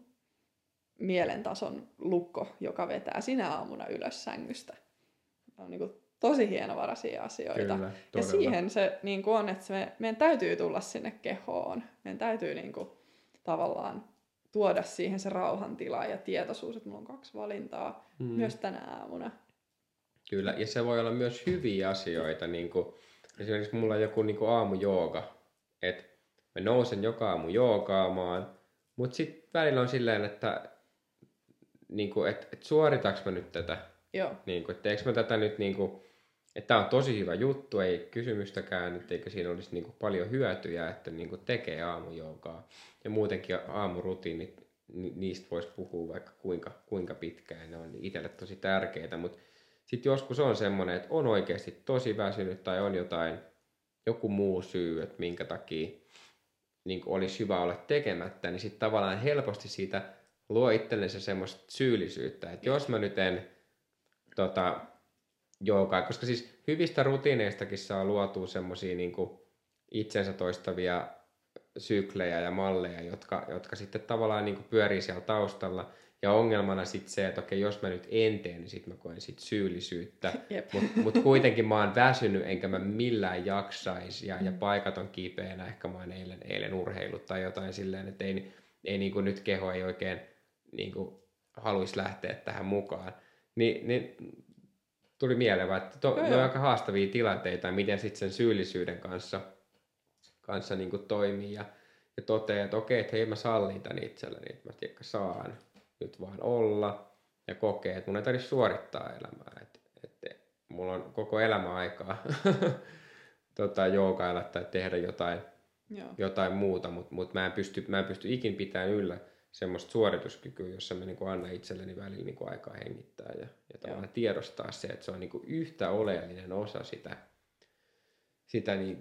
Speaker 2: mielentason lukko, joka vetää sinä aamuna ylös sängystä. On niin kuin tosi hienovaraisia asioita.
Speaker 1: Kyllä,
Speaker 2: ja siihen se niin kuin on, että me, meidän täytyy tulla sinne kehoon. Meidän täytyy niin kuin, tavallaan tuoda siihen se rauhantila ja tietoisuus, että mulla on kaksi valintaa mm. myös tänä aamuna.
Speaker 1: Kyllä, ja se voi olla myös hyviä asioita. Niin kuin, esimerkiksi mulla on joku niin kuin aamujooga, että mä nousen joka aamu joogaamaan, mutta sitten välillä on silleen, että niin kuin, että, että suoritaks mä nyt tätä?
Speaker 2: Joo.
Speaker 1: Niin kuin, että teekö mä tätä nyt niin kuin, että tämä on tosi hyvä juttu, ei kysymystäkään, että eikö siinä olisi niin kuin paljon hyötyjä, että niin kuin tekee aamujoukaa. Ja muutenkin aamurutiinit, niistä voisi puhua vaikka kuinka, kuinka pitkään, ne on itselle tosi tärkeitä, mutta sitten joskus on semmoinen, että on oikeasti tosi väsynyt tai on jotain, joku muu syy, että minkä takia niin olisi hyvä olla tekemättä, niin sitten tavallaan helposti siitä luo itsellensä semmoista syyllisyyttä, että jos mä nyt en tota, joogaa, koska siis hyvistä rutiineistakin saa luotua semmoisia niin itsensä toistavia syklejä ja malleja, jotka, jotka sitten tavallaan niin pyörii siellä taustalla. Ja ongelmana sitten se, että okei, jos mä nyt en tee, niin sitten mä koen sit syyllisyyttä. Mutta mut kuitenkin mä oon väsynyt, enkä mä millään jaksaisi. Ja, mm. ja paikat on kipeänä, ehkä mä oon eilen, eilen urheilut tai jotain silleen, että ei, ei niin kuin nyt keho ei oikein niin kuin haluaisi lähteä tähän mukaan. Ni, niin tuli mieleen, että to, ne on aika haastavia tilanteita, miten sitten sen syyllisyyden kanssa, kanssa niin kuin toimii. Ja, ja toteaa, että okei, että hei mä sallin tämän itselleni, että mä tiedä, saan nyt vaan olla ja kokee, että mun ei tarvitse suorittaa elämää. Että, että mulla on koko elämä aikaa tota, joogailla tai tehdä jotain, Joo. jotain muuta, mutta mut mä, en pysty, mä en pysty ikin pitämään yllä semmoista suorituskykyä, jossa mä niin annan itselleni välillä niin aikaa hengittää ja, ja tavallaan tiedostaa se, että se on niin yhtä oleellinen osa sitä, sitä niin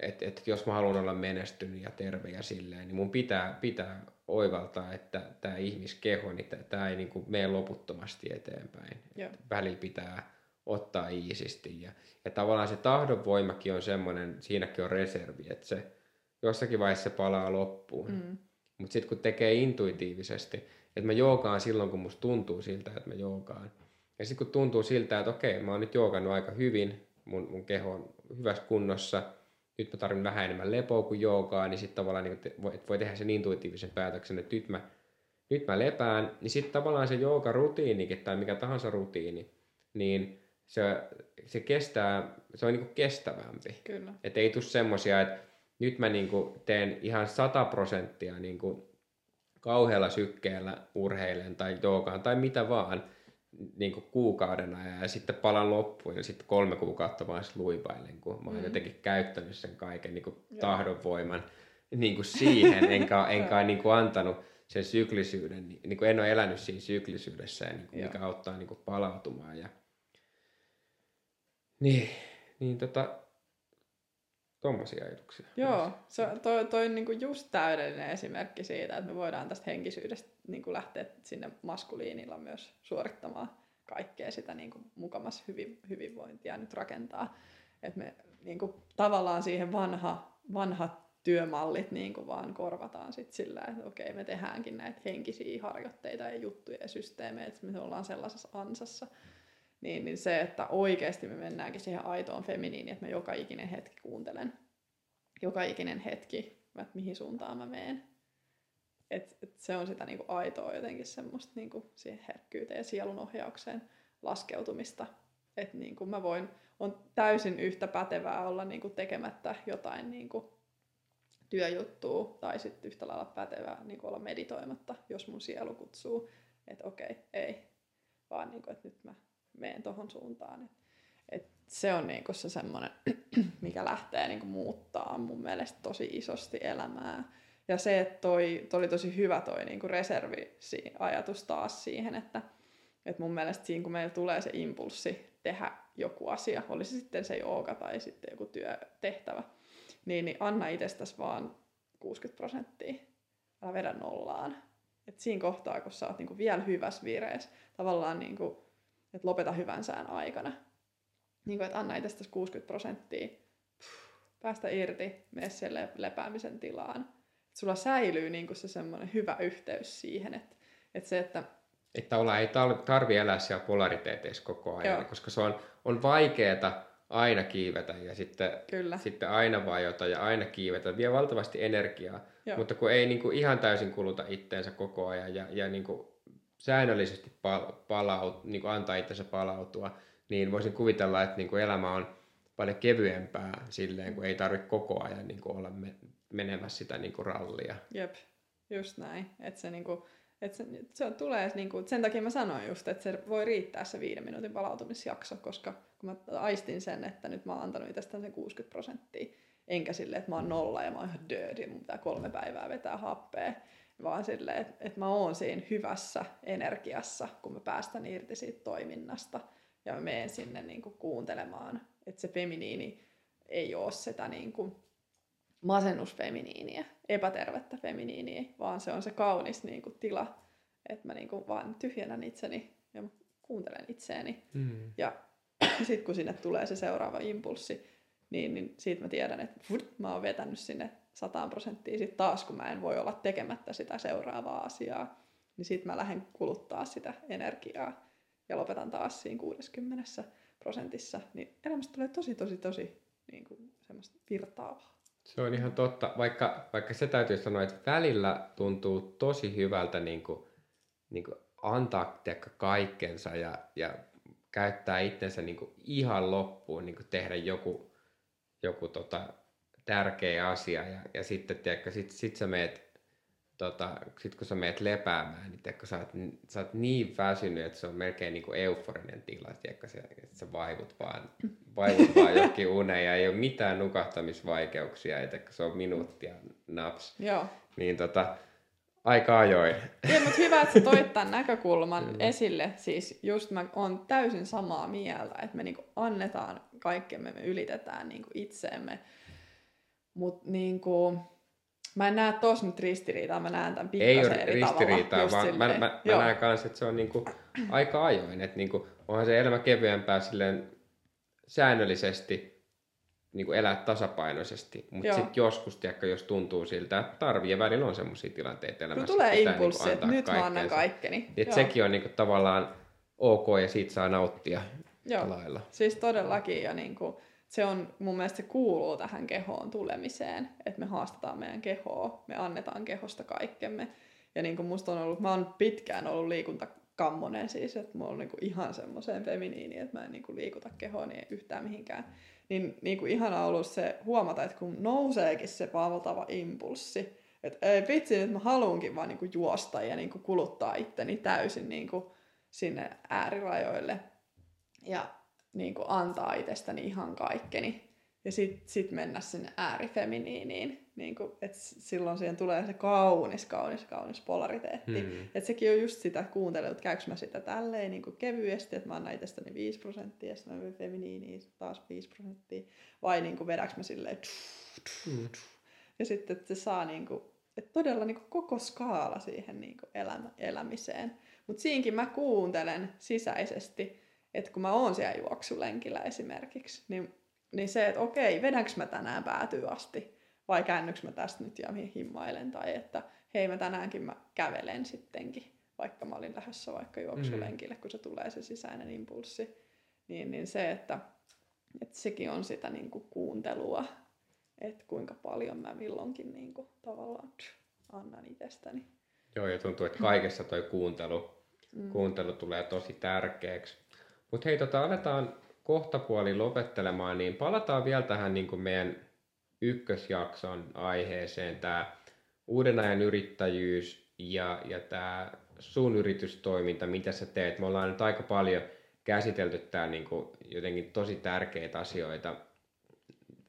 Speaker 1: että, että jos mä haluan olla menestynyt ja terve ja silleen, niin mun pitää, pitää oivaltaa, että tämä ihmiskeho, niin tämä ei niin kuin mene loputtomasti eteenpäin. Välillä pitää ottaa iisisti. Ja, ja tavallaan se tahdonvoimakin on semmoinen, siinäkin on reservi, että se jossakin vaiheessa se palaa loppuun. Mm. Mutta sitten kun tekee intuitiivisesti, että mä joogaan silloin, kun musta tuntuu siltä, että mä joogaan. Ja sitten kun tuntuu siltä, että okei, mä oon nyt joogannut aika hyvin, mun, mun keho on hyvässä kunnossa, nyt mä tarvitsen vähän enemmän lepoa kuin joogaa, niin sitten tavallaan niin te, voi, voi tehdä sen intuitiivisen päätöksen, että nyt mä, nyt mä lepään, niin sitten tavallaan se joogarutiinikin tai mikä tahansa rutiini, niin se, se kestää, se on niin kestävämpi.
Speaker 2: Kyllä.
Speaker 1: Että ei tule semmoisia, että nyt mä niin kuin teen ihan sata prosenttia niin kuin kauhealla sykkeellä urheilen tai joogaan tai mitä vaan niin kuin kuukauden ajan ja sitten palan loppuun ja sitten kolme kuukautta vaan luipailen, kun mä oon mm. jotenkin käyttänyt sen kaiken niin kuin tahdonvoiman niin kuin siihen, enkä, enkä niin kuin antanut sen syklisyyden, niin kuin en ole elänyt siinä syklisyydessä, niin kuin, mikä auttaa niin kuin palautumaan. Ja... Niin, niin tota, tuommoisia ajatuksia.
Speaker 2: Joo, se, toi, toi on niinku just täydellinen esimerkki siitä, että me voidaan tästä henkisyydestä niinku lähteä sinne maskuliinilla myös suorittamaan kaikkea sitä niinku mukamassa hyvin, hyvinvointia nyt rakentaa. Että me niinku, tavallaan siihen vanha, vanhat työmallit niinku vaan korvataan sit sillä, että okei, me tehdäänkin näitä henkisiä harjoitteita ja juttuja ja systeemejä, että me ollaan sellaisessa ansassa. Niin, niin se, että oikeasti me mennäänkin siihen aitoon feminiiniin, että mä joka ikinen hetki kuuntelen. Joka ikinen hetki, että mihin suuntaan mä meen. Et, et se on sitä niinku aitoa jotenkin semmoista niinku siihen herkkyyteen ja sielun ohjaukseen laskeutumista. Että niinku mä voin, on täysin yhtä pätevää olla niinku tekemättä jotain niinku työjuttua tai sitten yhtä lailla pätevää niin olla meditoimatta, jos mun sielu kutsuu, että okei, ei, vaan niin kuin, että nyt mä menen tohon suuntaan. Et, et se on niin kuin se semmoinen, mikä lähtee niin kuin muuttaa mun mielestä tosi isosti elämää. Ja se, että toi, toi oli tosi hyvä toi niin kuin reservi-ajatus taas siihen, että, että mun mielestä siinä kun meillä tulee se impulssi tehdä joku asia, olisi sitten se jooga tai sitten joku työtehtävä, niin, niin anna itsestäsi vaan 60 prosenttia. Älä vedä nollaan. Et siinä kohtaa, kun sä oot niinku vielä hyvässä vireessä, tavallaan niinku, että lopeta hyvän sään aikana. Niinku, että anna itsestäsi 60 prosenttia, päästä irti, mene siellä lepäämisen tilaan. Et sulla säilyy niinku se semmoinen hyvä yhteys siihen, että et se, että
Speaker 1: että olla ei tarvi elää siellä polariteeteissa koko ajan, Joo. koska se on, on vaikeeta aina kiivetä ja sitten, Kyllä. sitten aina vajota ja aina kiivetä. Vie valtavasti energiaa, Joo. mutta kun ei niin kuin ihan täysin kuluta itteensä koko ajan ja, ja niin kuin säännöllisesti pal- palaut, niin kuin antaa itsensä palautua, niin voisin kuvitella, että niin kuin elämä on paljon kevyempää silleen, kun ei tarvitse koko ajan niin kuin olla me- menemässä sitä niin kuin rallia.
Speaker 2: Jep, just näin. Että se niin kuin et se, se tulee niinku, sen takia mä sanoin just, että se voi riittää se viiden minuutin palautumisjakso, koska kun mä aistin sen, että nyt mä oon antanut itsestäni sen 60 prosenttia, enkä silleen, että mä oon nolla ja mä oon ihan dirty mun pitää kolme päivää vetää happea, vaan silleen, että, että mä oon siinä hyvässä energiassa, kun mä päästän irti siitä toiminnasta ja mä menen sinne niinku kuuntelemaan, että se feminiini ei ole sitä niinku masennusfeminiiniä, epätervettä feminiiniä, vaan se on se kaunis niin kuin, tila, että mä niin kuin, vaan tyhjennän itseni ja kuuntelen itseäni. Mm. Ja sitten kun sinne tulee se seuraava impulssi, niin, niin siitä mä tiedän, että mä oon vetänyt sinne sataan prosenttia sit taas, kun mä en voi olla tekemättä sitä seuraavaa asiaa, niin sitten mä lähden kuluttaa sitä energiaa ja lopetan taas siinä 60 prosentissa, niin elämästä tulee tosi, tosi, tosi niin kuin, semmoista virtaavaa.
Speaker 1: Se on ihan totta, vaikka, vaikka se täytyy sanoa, että välillä tuntuu tosi hyvältä niin kuin, niin kuin antaa kaikkensa ja, ja käyttää itsensä niin kuin ihan loppuun, niin kuin tehdä joku, joku tota, tärkeä asia ja, ja sitten tiedätkö, sit, sit sä meet tota, sit kun sä meet lepäämään, niin tiedätkö, sä, oot, sä oot niin väsynyt, että se on melkein niin kuin euforinen tila, tiedätkö, sä, että sä vaivut vaan, vaivut vaan jokin uneen ja ei ole mitään nukahtamisvaikeuksia, että se on minuuttia naps.
Speaker 2: Joo.
Speaker 1: Niin tota, aika ajoin.
Speaker 2: Joo, mutta hyvä, että sä toit tämän näkökulman esille. Siis just mä oon täysin samaa mieltä, että me niinku annetaan kaikkemme, me ylitetään niinku itseemme. Mutta niinku, Mä en näe tos nyt ristiriitaa, mä näen tämän
Speaker 1: Ei ole eri ristiriitaa, tavalla, vaan mä, mä, mä näen kanssa, että se on niinku aika ajoin. Että niinku, onhan se elämä kevyempää silleen säännöllisesti niinku elää tasapainoisesti. Mutta sitten joskus, tiedätkö, jos tuntuu siltä, että tarvii, ja välillä on sellaisia tilanteita elämässä.
Speaker 2: Kun tulee niinku impulssi, niinku että nyt mä annan kaikkeni.
Speaker 1: Että sekin on niinku tavallaan ok, ja siitä saa nauttia Joo. lailla.
Speaker 2: Siis todellakin, ja niinku, se on, mun mielestä se kuuluu tähän kehoon tulemiseen, että me haastetaan meidän kehoa, me annetaan kehosta kaikkemme. Ja niin kuin musta on ollut, mä oon pitkään ollut liikuntakammonen siis, että mulla on niin kuin ihan semmoiseen feminiiniin, että mä en niin kuin liikuta kehoa niin yhtään mihinkään. Niin, niin kuin ihana ollut se huomata, että kun nouseekin se valtava impulssi, että ei vitsi, että mä haluankin vaan niin kuin juosta ja niin kuin kuluttaa itteni täysin niin kuin sinne äärirajoille. Ja niin kuin antaa itsestäni ihan kaikkeni. Ja sitten sit mennä sinne äärifeminiiniin. Niin kuin, että silloin siihen tulee se kaunis, kaunis, kaunis polariteetti. Hmm. Että sekin on just sitä, että kuuntelen, että käykö mä sitä tälleen niin kuin kevyesti, että mä annan itsestäni 5 prosenttia, ja sitten mä feminiiniin taas 5 prosenttia. Vai niin kuin vedäks mä silleen, tff, tff, hmm. ja sitten että se saa niin kuin, että todella niin kuin koko skaala siihen niin kuin elämä, elämiseen. Mutta siinkin mä kuuntelen sisäisesti, että kun mä oon siellä juoksulenkillä esimerkiksi, niin, niin se, että okei, vedänkö mä tänään päätyy asti vai käännyks mä tästä nyt ja himmailen tai että hei mä tänäänkin mä kävelen sittenkin, vaikka mä olin lähdössä vaikka juoksulenkille, mm. kun se tulee se sisäinen impulssi. Niin, niin se, että, että sekin on sitä niin kuin kuuntelua, että kuinka paljon mä milloinkin niin kuin, tavallaan annan itsestäni.
Speaker 1: Joo, ja tuntuu, että kaikessa toi kuuntelu, mm. kuuntelu tulee tosi tärkeäksi. Mutta hei, tota, aletaan kohta puoli lopettelemaan, niin palataan vielä tähän niin kuin meidän ykkösjakson aiheeseen, tämä uuden ajan yrittäjyys ja, ja tämä sun yritystoiminta, mitä sä teet. Me ollaan nyt aika paljon käsitelty täällä niin jotenkin tosi tärkeitä asioita,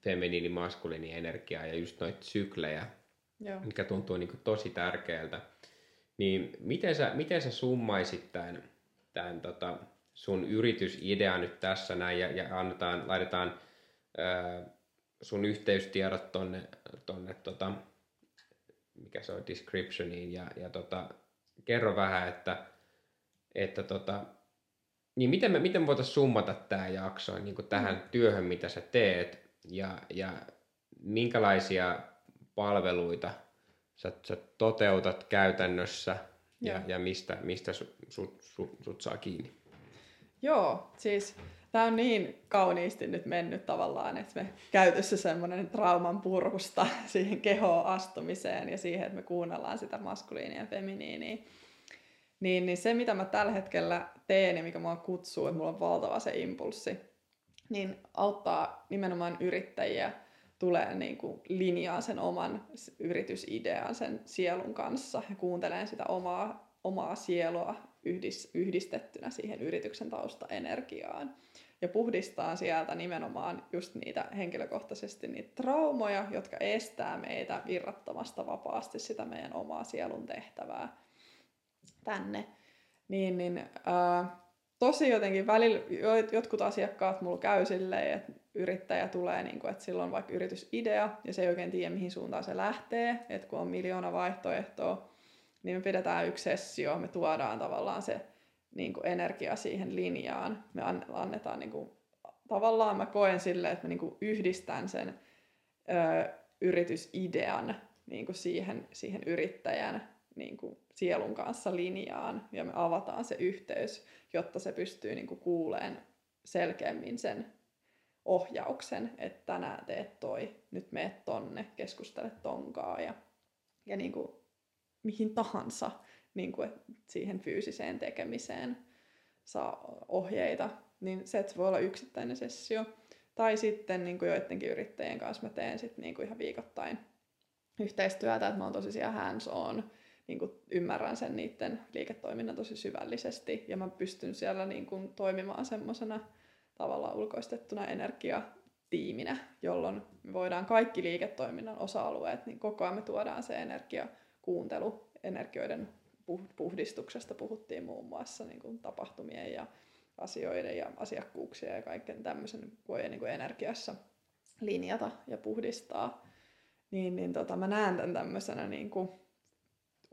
Speaker 1: feminiini, maskuliini energiaa ja just noita syklejä, Joo. mikä tuntuu niin kuin tosi tärkeältä. Niin miten sä, miten sä summaisit tämän, tämän tota, sun yritysidea nyt tässä näin ja, ja annetaan, laitetaan ää, sun yhteystiedot tonne, tonne tota, mikä se on, descriptioniin ja, ja tota, kerro vähän, että, että tota, niin miten me, miten me voitaisiin summata tämä jakso niin tähän mm. työhön, mitä sä teet ja, ja minkälaisia palveluita sä, sä toteutat käytännössä ja, ja mistä, mistä sut, sut, sut, sut saa kiinni?
Speaker 2: Joo, siis tämä on niin kauniisti nyt mennyt tavallaan, että me käytössä semmoinen trauman purkusta siihen kehoon astumiseen ja siihen, että me kuunnellaan sitä maskuliinia ja feminiiniä. Niin, niin se, mitä mä tällä hetkellä teen ja mikä mua kutsuu, että mulla on valtava se impulssi, niin auttaa nimenomaan yrittäjiä tulee niin kuin linjaa sen oman yritysidean sen sielun kanssa ja kuuntelee sitä omaa, omaa sielua yhdis, yhdistettynä siihen yrityksen taustaenergiaan. Ja puhdistaa sieltä nimenomaan just niitä henkilökohtaisesti niitä traumoja, jotka estää meitä virrattamasta vapaasti sitä meidän omaa sielun tehtävää tänne. Niin, niin äh, tosi jotenkin välillä jotkut asiakkaat mulla käy silleen, että yrittäjä tulee, niin kuin, että sillä on vaikka yritysidea ja se ei oikein tiedä, mihin suuntaan se lähtee, että kun on miljoona vaihtoehtoa, niin me pidetään yksi sessio, me tuodaan tavallaan se niin kuin energia siihen linjaan. Me annetaan niin kuin, tavallaan mä koen silleen, että mä niin kuin yhdistän sen ö, yritysidean niin kuin siihen, siihen yrittäjän niin kuin sielun kanssa linjaan ja me avataan se yhteys, jotta se pystyy niin kuin kuuleen selkeämmin sen ohjauksen, että tänään teet toi, nyt meet tonne, keskustele tonkaa ja, ja niin kuin mihin tahansa niin kuin, siihen fyysiseen tekemiseen saa ohjeita, niin se, että se voi olla yksittäinen sessio. Tai sitten niin kuin joidenkin yrittäjien kanssa mä teen sit, niin kuin ihan viikoittain yhteistyötä, että mä oon tosi siellä hands on, niin kuin ymmärrän sen niiden liiketoiminnan tosi syvällisesti ja mä pystyn siellä niin kuin toimimaan semmoisena tavallaan ulkoistettuna energiatiiminä, jolloin me voidaan kaikki liiketoiminnan osa-alueet, niin koko ajan me tuodaan se energiakuuntelu, energioiden puhdistuksesta puhuttiin muun muassa niin kuin tapahtumien ja asioiden ja asiakkuuksien ja kaiken tämmöisen voi niin kuin energiassa linjata ja puhdistaa. Niin, niin tota, mä näen tämän tämmöisenä niin kuin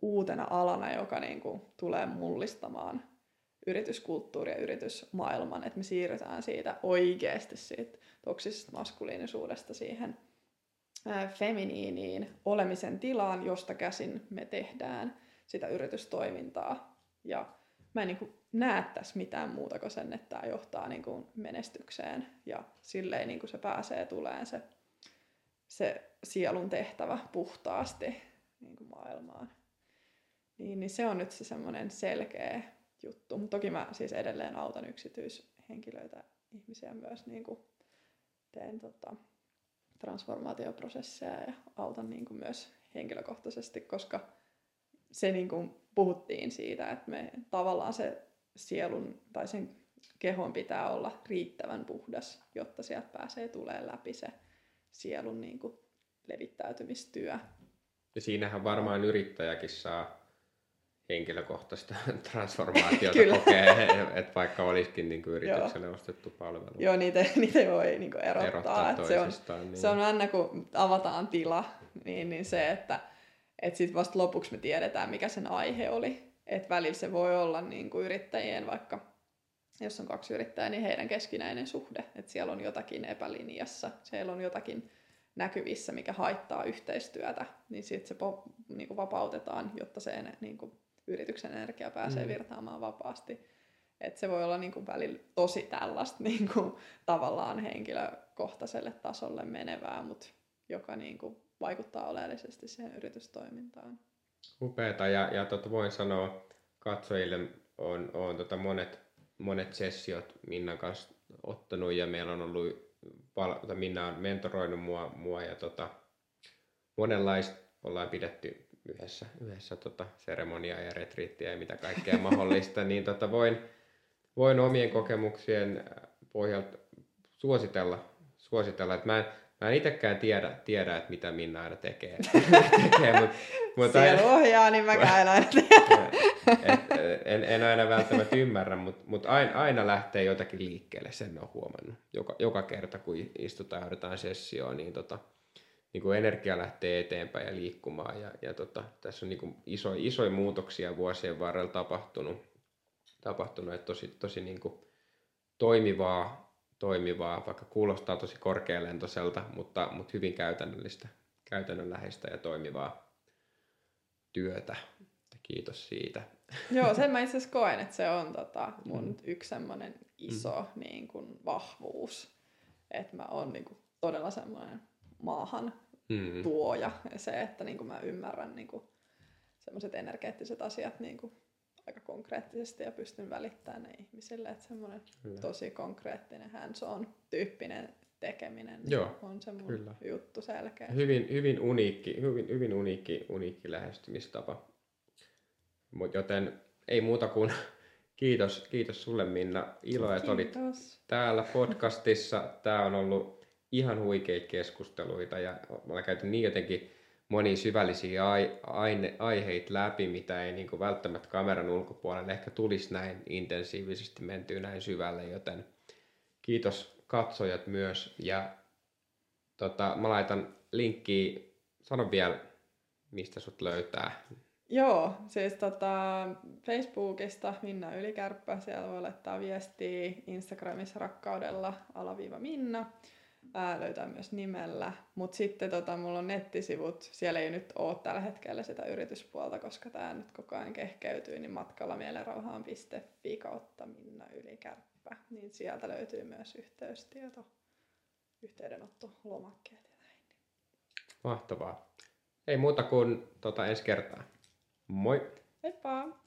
Speaker 2: uutena alana, joka niin kuin tulee mullistamaan yrityskulttuuri ja yritysmaailman, että me siirrytään siitä oikeasti siitä toksisesta maskuliinisuudesta siihen feminiiniin olemisen tilaan, josta käsin me tehdään sitä yritystoimintaa. Ja mä en niin kuin näe tässä mitään muuta kuin sen, että tämä johtaa niin kuin menestykseen ja silleen niin kuin se pääsee tuleen se, se sielun tehtävä puhtaasti niin kuin maailmaan. Niin, niin se on nyt se semmoinen selkeä juttu. Toki mä siis edelleen autan yksityishenkilöitä, ihmisiä myös niin kuin teen tota, transformaatioprosesseja ja autan niin kuin myös henkilökohtaisesti, koska se niin kuin puhuttiin siitä, että me tavallaan se sielun tai sen kehon pitää olla riittävän puhdas, jotta sieltä pääsee tulee läpi se sielun niin kuin levittäytymistyö.
Speaker 1: Ja siinähän varmaan yrittäjäkin saa henkilökohtaista transformaatiota kokee, että vaikka olisikin niin kuin yritykselle Joo. ostettu palvelu.
Speaker 2: Joo, niitä, niitä voi niin kuin erottaa. erottaa että se, on, niin. se on aina kun avataan tila, niin, niin se, että et sitten vasta lopuksi me tiedetään, mikä sen aihe oli. Että välillä se voi olla niin kuin yrittäjien vaikka, jos on kaksi yrittäjää, niin heidän keskinäinen suhde. Että siellä on jotakin epälinjassa, siellä on jotakin näkyvissä, mikä haittaa yhteistyötä, niin sitten se po, niin kuin vapautetaan, jotta se niin kuin yrityksen energia pääsee mm. virtaamaan vapaasti. Et se voi olla niin kuin välillä tosi tällaista niin kuin, tavallaan henkilökohtaiselle tasolle menevää, mutta joka niin kuin, vaikuttaa oleellisesti siihen yritystoimintaan.
Speaker 1: Upeeta ja, ja tota voin sanoa katsojille, on, on tota monet, monet sessiot Minnan kanssa ottanut ja meillä on ollut Minna on mentoroinut mua, mua ja tota, monenlaista ollaan pidetty yhdessä, yhdessä tota, seremoniaa ja retriittiä ja mitä kaikkea mahdollista, niin tota, voin, voin omien kokemuksien pohjalta suositella, suositella että mä en, Mä en itsekään tiedä, tiedä, että mitä Minna aina tekee. tekee
Speaker 2: mut, mut Siellä aina, ohjaa, niin mä en aina
Speaker 1: et, en, en, aina välttämättä ymmärrä, mutta mut aina, aina lähtee jotakin liikkeelle, sen on huomannut. Joka, joka kerta, kun istutaan joudutaan sessioon, niin, tota, niin kuin energia lähtee eteenpäin ja liikkumaan. Ja, ja tota, tässä on niin kuin iso, isoja muutoksia vuosien varrella tapahtunut, tapahtunut että tosi, tosi niin kuin toimivaa toimivaa, vaikka kuulostaa tosi korkealentoiselta, mutta, mutta hyvin käytännöllistä, käytännönläheistä ja toimivaa työtä. Kiitos siitä.
Speaker 2: Joo, sen mä itse asiassa koen, että se on tota, mun mm. yksi semmoinen iso mm. niin kuin, vahvuus. Että mä oon niin todella semmoinen maahan mm. tuoja. Ja se, että niin kuin, mä ymmärrän niin semmoiset energeettiset asiat niin kuin, aika konkreettisesti ja pystyn välittämään ne ihmisille. Että semmoinen Kyllä. tosi konkreettinen hands-on tyyppinen tekeminen Joo, on se mun kyllä. juttu selkeä.
Speaker 1: Hyvin, hyvin, uniikki, hyvin, hyvin uniikki, uniikki lähestymistapa. Mut joten ei muuta kuin kiitos, kiitos sulle Minna. Ilo, että olit täällä podcastissa. Tämä on ollut ihan huikeita keskusteluita ja mä käyty niin jotenkin monia syvällisiä ai, aine, aiheita läpi, mitä ei niin kuin välttämättä kameran ulkopuolelle ehkä tulisi näin intensiivisesti mentyä näin syvälle, joten kiitos katsojat myös. Ja tota, mä laitan linkkiä, sano vielä mistä sut löytää.
Speaker 2: Joo, siis tota, Facebookista Minna Ylikärppä, siellä voi laittaa viestiä, Instagramissa rakkaudella alaviiva Minna ää, löytää myös nimellä. Mutta sitten tota, mulla on nettisivut, siellä ei nyt ole tällä hetkellä sitä yrityspuolta, koska tämä nyt koko ajan kehkeytyy, niin matkalla mielenrauhaan.fi kautta Minna Ylikärppä. Niin sieltä löytyy myös yhteystieto, yhteydenotto, lomakkeet ja näin.
Speaker 1: Mahtavaa. Ei muuta kuin tota ensi kertaa. Moi!
Speaker 2: Heippa!